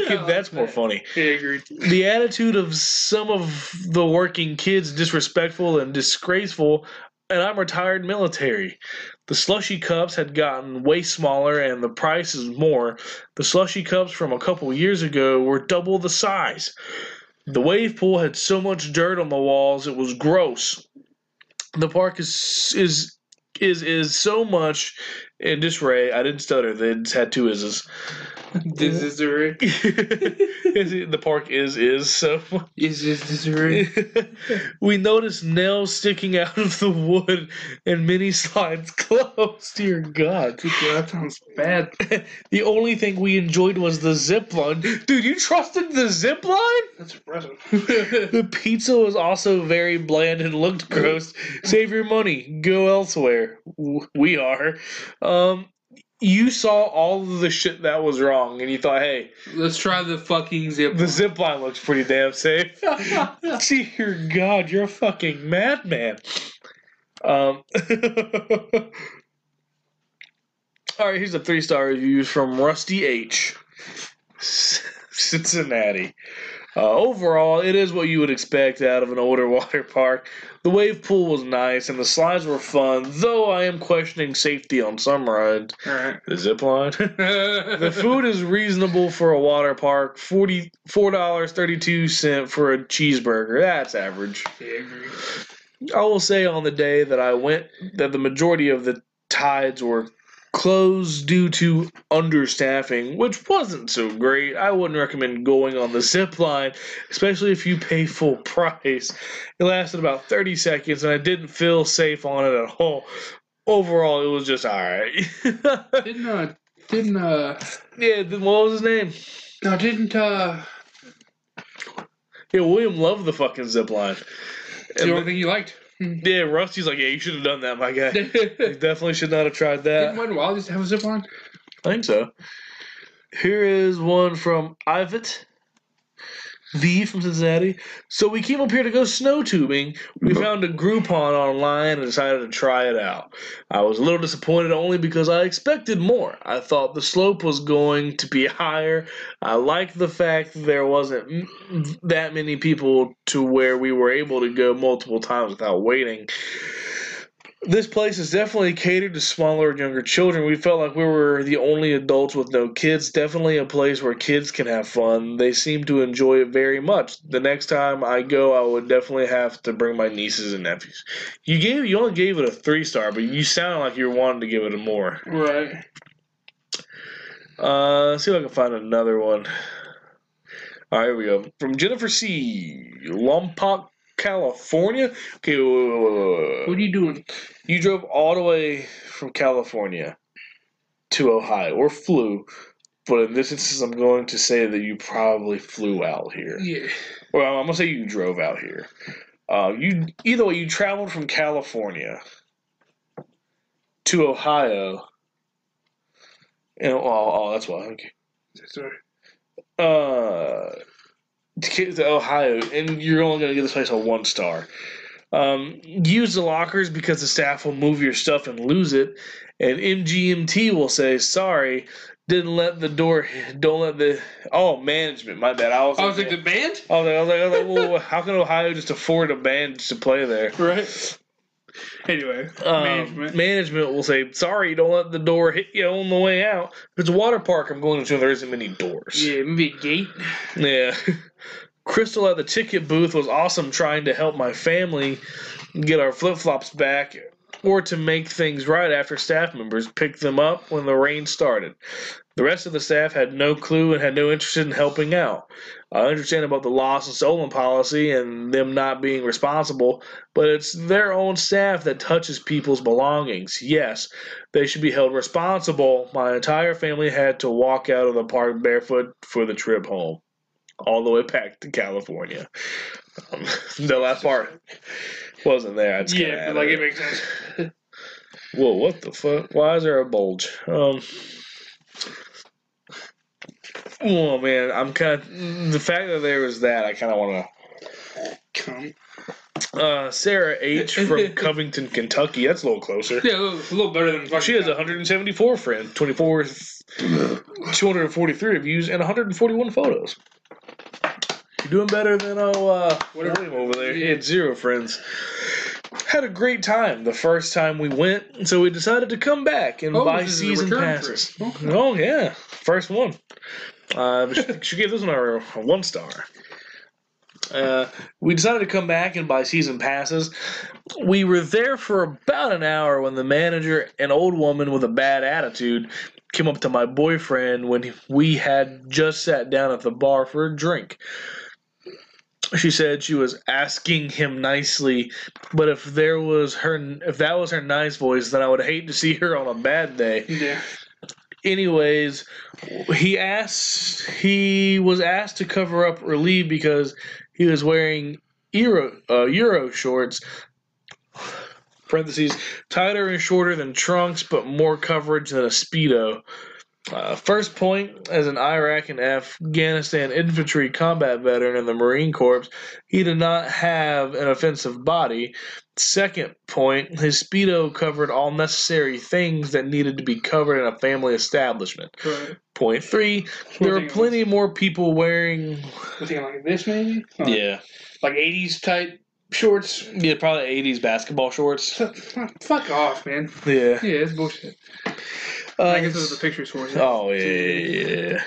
S2: Like (laughs)
S1: That's more funny. The attitude of some of the working kids disrespectful and disgraceful, and I'm retired military. The slushy cups had gotten way smaller and the prices more. The slushy cups from a couple years ago were double the size. The wave pool had so much dirt on the walls it was gross. The park is is is is so much in disarray. I didn't stutter. They had two is's. (laughs)
S2: This is the rig. (laughs)
S1: the park is is so.
S2: Is this this rig?
S1: we noticed nails sticking out of the wood and mini slides (laughs) closed. Dear God.
S2: That sounds bad.
S1: The only thing we enjoyed was the zip line. Dude, you trusted the zip line?
S2: That's impressive.
S1: The pizza was also very bland and looked gross. Save your money. Go elsewhere. We are. Um, you saw all of the shit that was wrong, and you thought, hey,
S2: Let's try the fucking zip.
S1: the zip line looks pretty damn safe. (laughs) (laughs) Dear God, you're a fucking madman. Um, (laughs) all right, here's a three star review from Rusty H. Cincinnati. Uh, overall, it is what you would expect out of an older water park. The wave pool was nice and the slides were fun, though I am questioning safety on some rides. The zip line. (laughs) The (laughs) food is reasonable for a water park. Forty four dollars thirty two cent for a cheeseburger. That's average.
S2: Yeah.
S1: I will say on the day that I went that the majority of the tides were closed due to understaffing, which wasn't so great. I wouldn't recommend going on the zip line, especially if you pay full (laughs) price. It lasted about 30 seconds and I didn't feel safe on it at all. Overall, it was just alright. (laughs)
S2: Didn't uh didn't uh
S1: yeah, what was his name?
S2: no didn't uh
S1: Yeah, William loved the fucking zip line.
S2: the only thing he liked. Mm-hmm.
S1: Yeah, Rusty's like, yeah, you should have done that, my guy. (laughs) You definitely should not have tried that.
S2: Wild used to have a zip line?
S1: I think so. Here is one from Ivat. V from Cincinnati. So we came up here to go snow tubing. We uh-huh. found a Groupon online and decided to try it out. I was a little disappointed only because I expected more. I thought the slope was going to be (laughs) higher. I liked the fact there wasn't that many people to where we were able to go multiple times without waiting. This place is definitely catered to smaller and younger children. We felt like we were the only adults with no kids. Definitely a place where kids can have fun. They seem to enjoy it very much. The next time I go, I would definitely have to bring my nieces and nephews. You gave you only gave it a three star, but you sound like you were wanting to give it a more.
S2: Right.
S1: Uh, let's see if I can find another one. All right, here we go. From Jennifer C. Lompoc, California. Okay, wait, wait, wait.
S2: What are you doing?
S1: You drove all the way from California to Ohio, or flew, but in this instance, I'm going to say that you probably flew out here.
S2: Yeah.
S1: Well, I'm gonna say you drove out here. Uh, you either way, you traveled from California to Ohio. And oh, oh that's why. Okay.
S2: Sorry.
S1: Uh, to get to Ohio, and you're only gonna give this place a one star. Um, use the lockers because the staff will move your stuff and lose it, and MGMT will say sorry. Didn't let the door. Don't let the. Oh, management. My bad. I was.
S2: I was like, the band?
S1: I was like, I was like, I was like well, how can Ohio just afford a band to play there? (laughs)
S2: Right. Anyway,
S1: Um,
S2: management.
S1: management will say, "Sorry, don't let the door hit you on the way out." If it's a water park, I'm going to. There isn't many doors.
S2: Yeah, maybe a gate.
S1: Yeah. (laughs) Crystal at the ticket booth was awesome trying to help my family get our flip flops back or to make things right after staff members picked them up when the rain started. The rest of the staff had no clue and had no interest in helping out. I understand about the lost and stolen policy and them not being responsible, but it's their own staff that touches people's belongings. Yes, they should be held responsible. My entire family had to walk out of the park barefoot for the trip home all the way back to California. Um, (laughs) the last part wasn't there. I just
S2: Yeah, but like
S1: added
S2: it makes sense. (laughs)
S1: Whoa, what the fuck? Why is there a bulge? Um. Oh man, I'm kind of the fact that there was that. I kind of want
S2: Come.
S1: to. Uh, Sarah H (laughs) from Covington, Kentucky. That's a little closer.
S2: Yeah, a little, a little better than.
S1: She has 174 friends, 24, 243 reviews, and 141 photos. You're doing better than oh, uh,
S2: Whatever.
S1: William over there. He
S2: Yeah.
S1: had zero friends. Had a great time the first time we went, so we decided to come back and
S2: Oh,
S1: buy
S2: this is a
S1: season
S2: return
S1: passes.
S2: trip. Okay.
S1: Oh yeah, first one. Uh, but she, (laughs) she gave this one a, a one star. Uh, we decided to come back and buy season passes. We were there for about an hour when the manager, an old woman with a bad attitude, came up to my boyfriend when we had just sat down at the bar for a drink. She said she was asking him nicely, but if there was her, if that was her nice voice, then I would hate to see her on a bad day
S2: Yeah.
S1: anyways, he asked he was asked to cover up or leave because he was wearing Euro uh, Euro shorts. Parentheses tighter and shorter than trunks, but more coverage than a speedo. Uh, first point, as an Iraq and Afghanistan infantry combat veteran in the Marine Corps, he did not have an offensive body. Second point, his Speedo covered all necessary things that needed to be covered in a family establishment.
S2: Right.
S1: Point three, there were plenty more people wearing.
S2: I think like this maybe.
S1: Yeah.
S2: Like '80s type shorts.
S1: Yeah, probably 80s basketball shorts. (laughs)
S2: Fuck off, man.
S1: Yeah.
S2: Yeah, it's bullshit.
S1: Uh,
S2: I guess those are the pictures for it.
S1: Oh, yeah, yeah, yeah.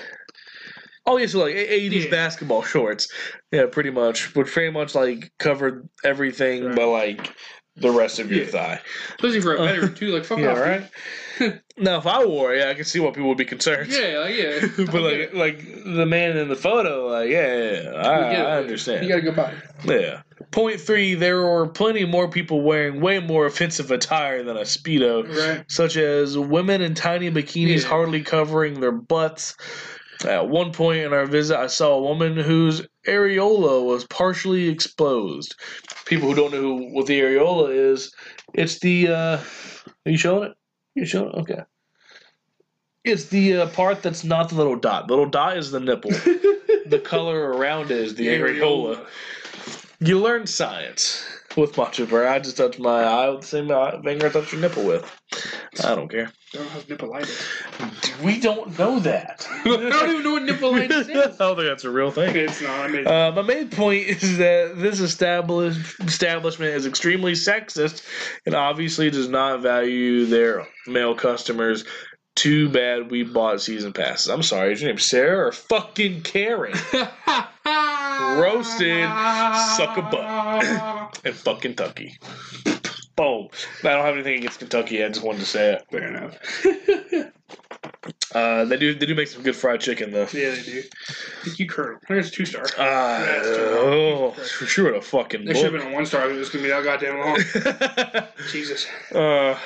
S1: Oh, yeah, so like 80s
S2: Yeah.
S1: basketball (laughs) shorts. Yeah, pretty much. But pretty much like covered everything
S2: Right.
S1: but like the rest of your
S2: Yeah.
S1: thigh.
S2: Especially for a veteran uh, too. Like fuck
S1: Yeah,
S2: off.
S1: right? (laughs) now, if I wore it, yeah, I can see why people would be concerned.
S2: Yeah, like yeah. (laughs)
S1: but like, like the man in the photo, like, yeah, yeah, yeah, I,
S2: Yeah,
S1: I understand.
S2: You gotta go by.
S1: Yeah. Point three, there were plenty more people wearing way more offensive attire than a Speedo,
S2: Right.
S1: such as women in tiny bikinis
S2: Yeah.
S1: hardly covering their butts. At one point in our visit, I saw a woman whose areola was partially exposed. People who don't know who, what the areola is, it's the. Uh, are you showing it? You showing it? Okay. It's the uh, part that's not the little dot. The little dot is the nipple. (laughs) the color around it is the areola. You learn science with matcha bear. I just touch my eye with the same finger I touch your nipple with. I don't care.
S2: I don't have nippleitis.
S1: We don't know that. (laughs)
S2: I don't even know what nippleitis (laughs)
S1: I
S2: is.
S1: don't think that's a real thing.
S2: It's not. I mean,
S1: Uh, my main point is that this established establishment is extremely sexist and obviously does not value their male customers. Too bad we bought season passes. I'm sorry, is your name Sarah or fucking Karen? (laughs) Roasted, suck a butt. (laughs) and fuck Kentucky. Boom. I don't have anything against Kentucky. I just wanted to say it.
S2: Fair enough. (laughs)
S1: Uh, they do. They do make some good fried chicken though.
S2: yeah, they do. Thank you, Colonel. There's a two star.
S1: Ah,
S2: That's
S1: oh, for sure a fucking
S2: There should have been a one star. It was gonna be that goddamn long. (laughs) Jesus.
S1: uh,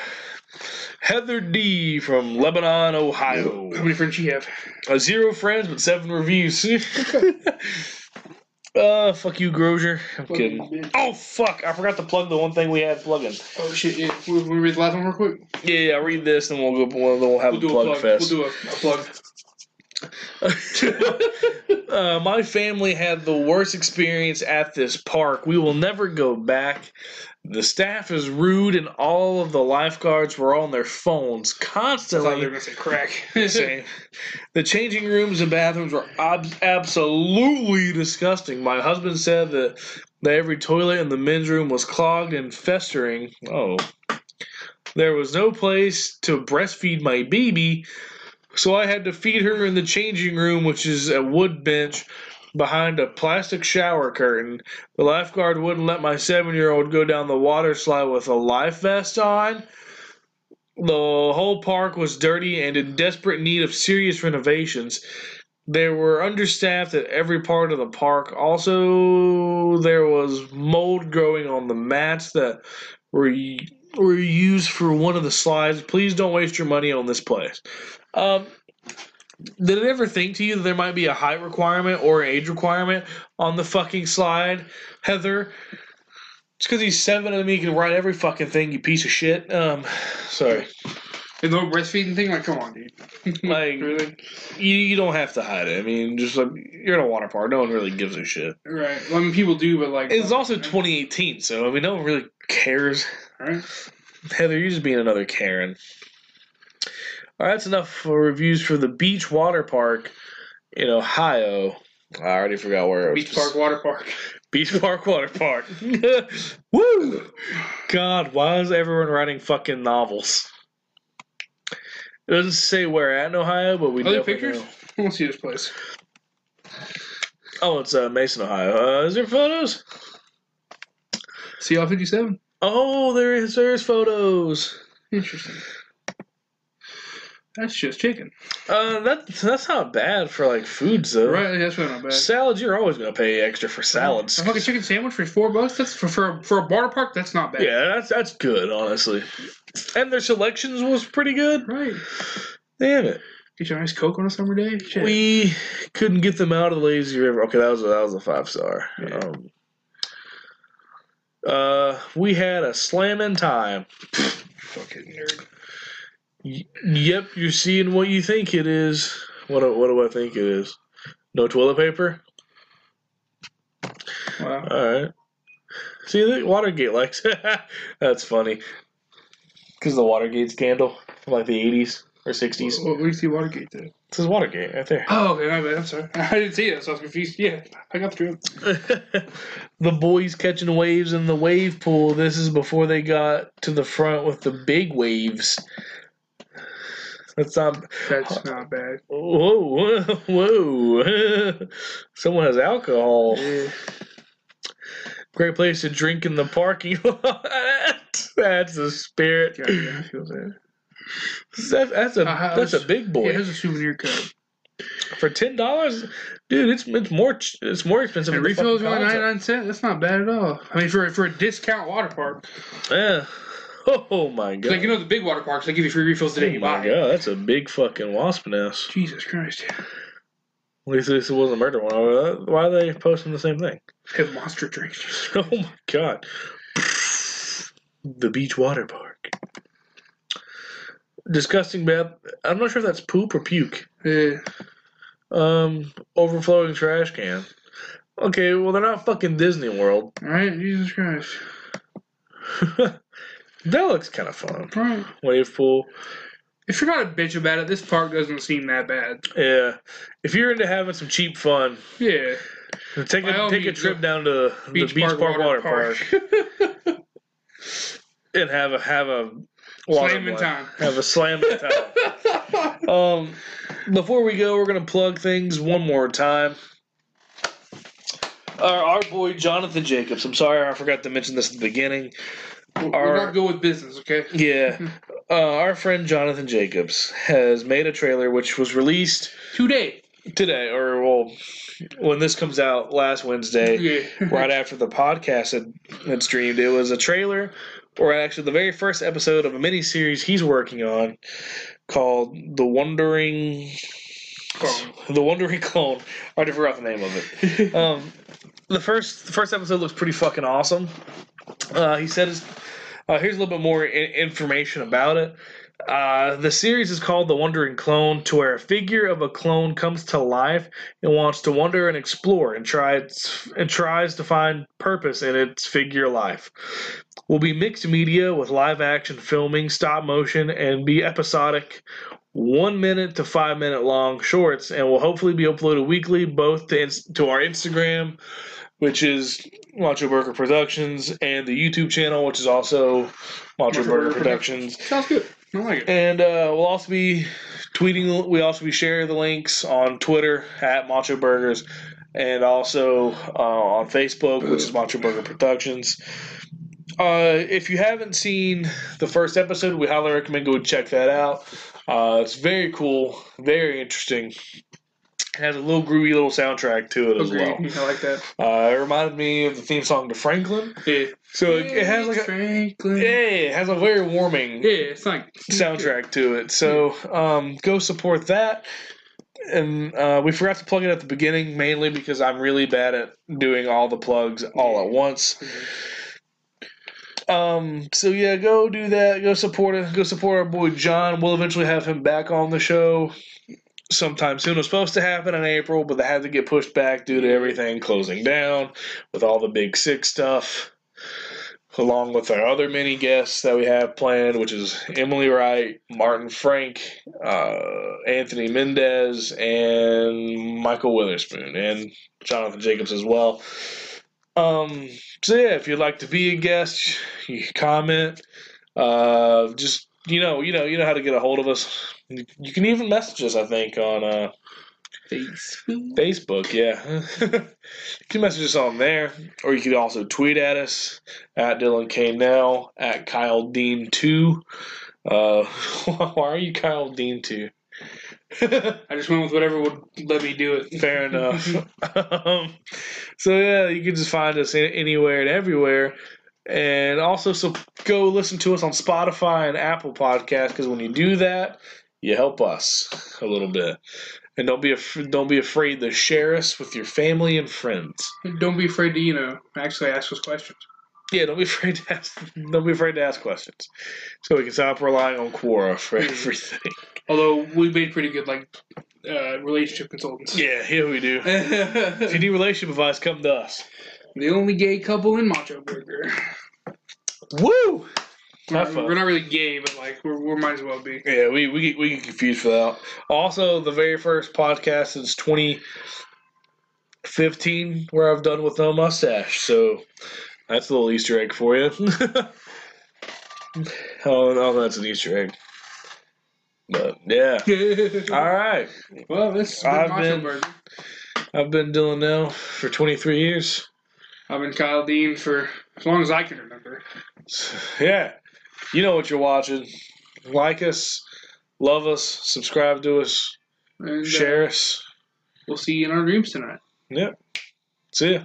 S1: Heather D from Lebanon, Ohio.
S2: How many friends you have?
S1: Uh, zero friends, but seven reviews. Uh, fuck you, Grozier. I'm kidding. Oh fuck! I forgot to plug the one thing we had plugging.
S2: Oh shit! Yeah. We, we read the last one real quick.
S1: Yeah, yeah. Read this, and we'll go. We'll, we'll have
S2: We'll
S1: a plug,
S2: a plug.
S1: fest.
S2: We'll do a, a plug. (laughs)
S1: uh, my family had the worst experience at this park. We will never go back. The staff is rude, and all of the lifeguards were on their phones
S2: thought they were
S1: constantly.
S2: gonna say crack. (laughs) (laughs)
S1: The changing rooms and bathrooms were ab- absolutely disgusting. My husband said that, that every toilet in the men's room was clogged and festering. Oh. There was no place to breastfeed my baby, so I had to feed her in the changing room, which is a wood bench behind a plastic shower curtain. The lifeguard wouldn't let my seven year old go down the water slide with a life vest on. The whole park was dirty and in desperate need of serious renovations. They were understaffed at every part of the park. Also, there was mold growing on the mats that were were used for one of the slides. Please don't waste your money on this place. Um, did it ever think to you that there might be a height requirement or an age requirement on the fucking slide, Heather? It's because he's seven and he can ride every fucking thing, you piece of shit. Um, sorry.
S2: The no breastfeeding thing, like, come on, dude. (laughs) (laughs)
S1: Like-
S2: really?
S1: You, you don't have to hide it. I mean, just like you're in a water park, no one really gives a shit.
S2: Right. Well, I mean, people do, but like.
S1: It's also 2018, so I mean, no one really cares.
S2: Right.
S1: Heather, you're just being another Karen. All right, that's enough for reviews for the Beach Water Park in Ohio. I already forgot where it was.
S2: Beach Park, Water Park. (laughs)
S1: Beach Park Water Park. (laughs) Woo! God, why is everyone writing fucking novels? It doesn't say where at in Ohio, but we
S2: Are
S1: definitely
S2: pictures?
S1: know. (laughs)
S2: To see this place.
S1: Oh, it's uh, Mason, Ohio. Uh, is there photos?
S2: CL 57?
S1: Oh, there is. There's photos.
S2: Interesting. That's just chicken.
S1: Uh, that that's not bad for like foods though.
S2: Right, that's really not bad.
S1: Salads, you're always gonna pay extra for salads.
S2: A fucking chicken sandwich for four bucks? That's for for, for a water park. That's not bad.
S1: Yeah, that's that's good, honestly. And their selections was pretty good.
S2: Right.
S1: Damn it.
S2: Get you a nice Coke on a summer day. Shit.
S1: We couldn't get them out of the lazy river. Okay, that was a, that was a five star.
S2: Yeah.
S1: Um, uh, we had a slamming time.
S2: fucking nerd.
S1: Yep, you're seeing what you think it is. What do, what do I think it is? No toilet paper.
S2: Wow.
S1: All right. See, the Watergate likes (laughs) That's funny. Because the Watergate scandal from like the 80s or 60s.
S2: What, what do you see Watergate did?
S1: It says Watergate right there.
S2: Oh, okay, my bad. I'm sorry. (laughs) I didn't see it, so I was confused. Yeah, I got the (laughs)
S1: the boys catching waves in the wave pool. This is before they got to the front with the big waves. That's not.
S2: That's not bad.
S1: Whoa, whoa, whoa. (laughs) Someone has alcohol.
S2: Yeah.
S1: Great place to drink in the parking (laughs) lot. That's the spirit.
S2: God, yeah, I feel.
S1: That, that's a
S2: Uh,
S1: that's a big boy
S2: Yeah, there's a souvenir cup.
S1: for ten dollars, dude. It's it's more it's more expensive.
S2: And refills only
S1: concert.
S2: 99 cents. That's not bad at all. I mean, for for a discount water park.
S1: Yeah. (laughs) Oh my god.
S2: Like, you know, the big water parks, they give you free refills the day
S1: oh
S2: you
S1: my
S2: buy. it.
S1: god, that's a big fucking wasp nest.
S2: Jesus Christ.
S1: At least this wasn't a murder one. Why are they posting the same thing?
S2: Have monster drinks. (laughs)
S1: Oh my god. The beach water park. Disgusting bath. I'm not sure if that's poop or puke.
S2: Yeah.
S1: Um, overflowing trash can. Okay, well they're not fucking Disney World.
S2: Right? Jesus Christ. (laughs)
S1: that looks kind of fun.
S2: Right.
S1: Wave pool.
S2: If you're not a bitch about it, this park doesn't seem that bad.
S1: Yeah. If you're into having some cheap fun,
S2: Yeah.
S1: take a take a trip down to the Beach Park, Water, Park, (laughs) and have a have a water
S2: Slam in
S1: blend.
S2: time.
S1: Have a slam in time. (laughs) um, before we go, we're gonna plug things one more time. Our, our boy Jonathan Jacobs. I'm sorry I forgot to mention this at the beginning.
S2: We're
S1: Our-
S2: not good with business, okay?
S1: Yeah, (laughs) uh, our friend Jonathan Jacobs has made a trailer which was released
S2: Today.
S1: today, or well, when this comes out last Wednesday,
S2: Yeah. (laughs)
S1: right after the podcast had, had streamed. It was a trailer, or actually the very first episode of a mini series he's working on called The Wandering.
S2: Clone. (laughs)
S1: The Wandering Clone. I already forgot the name of it. Um, the first the first episode looks pretty fucking awesome. Uh, he said, his, uh, "Here's a little bit more I- information about it." Uh, the series is called The Wandering Clone, to where a figure of a clone comes to life and wants to wander and explore, and tries and tries to find purpose in its figure life. Will be mixed media with live action filming, stop motion, and be episodic one minute to five minute long shorts and will hopefully be uploaded weekly both to, to our Instagram, which is Macho Burger Productions, and the YouTube channel, which is also Macho,
S2: Macho
S1: Burger,
S2: Burger
S1: Productions.
S2: Sounds good. I like it.
S1: And uh, we'll also be tweeting. We also be sharing the links on Twitter at Macho Burgers, and also uh, on Facebook, which is Macho Burger Productions. Uh, if you haven't seen the first episode, we highly recommend go check that out. Uh, it's very cool, very interesting. It has a little groovy little soundtrack to it as well.
S2: I like that.
S1: Uh, it reminded me of the theme song to Franklin.
S2: Yeah.
S1: So it, it has like a
S2: Franklin.
S1: yeah, it has a very warming
S2: Yeah, it's like
S1: soundtrack to it. So um, go support that. And uh, we forgot to plug it at the beginning, mainly because I'm really bad at doing all the plugs all at once. Um, so yeah, go do that. Go support it. Go support our boy John. We'll eventually have him back on the show sometime soon. It was supposed to happen in April, but they had to get pushed back due to everything closing down with all the big sick stuff. Along with our other mini guests that we have planned, which is Emily Wright, Martin Frank, uh, Anthony Mendez, and Michael Witherspoon, and Jonathan Jacobs as well. Um, so yeah, if you'd like to be a guest, you comment. Uh, just you know, you know, you know how to get a hold of us. You can even message us, I think, on uh,
S2: Facebook.
S1: Facebook. Yeah, (laughs) you can message us on there, or you could also tweet at us at Dylan K Now at Kyle Dean Two. Uh, (laughs) why are you Kyle Dean Two? (laughs)
S2: I just went with whatever would let me do it.
S1: Fair enough. um, so yeah, you can just find us anywhere and everywhere, and also so go listen to us on Spotify and Apple Podcasts because when you do that, you help us a little bit. And don't be af- don't be afraid to share us with your family and friends.
S2: Don't be afraid to, you know, actually ask us questions.
S1: Yeah, don't be (laughs) afraid to ask. Don't be afraid to ask questions, so we can stop relying on Quora for everything.
S2: Although we've made pretty good, like, uh, relationship consultants.
S1: Yeah, here we do. (laughs) If you need relationship advice, come to us.
S2: the only gay couple in Macho Burger.
S1: Woo!
S2: We're, we're not really gay, but like we're, we might as well be.
S1: Yeah, we, we get we get confused for that. Also, the very first podcast since 2015 where I've done with no mustache. So that's a little Easter egg for you. (laughs) oh no, that's an Easter egg. But yeah. (laughs) All right.
S2: well, this has been
S1: I've been-. I've been Dylan now for 23 years.
S2: I've been Kyle Dean for as long as I can remember.
S1: Yeah. You know what you're watching. Like us, love us, subscribe to us,
S2: And, uh,
S1: share us.
S2: we'll see you in our dreams tonight.
S1: Yep. See ya.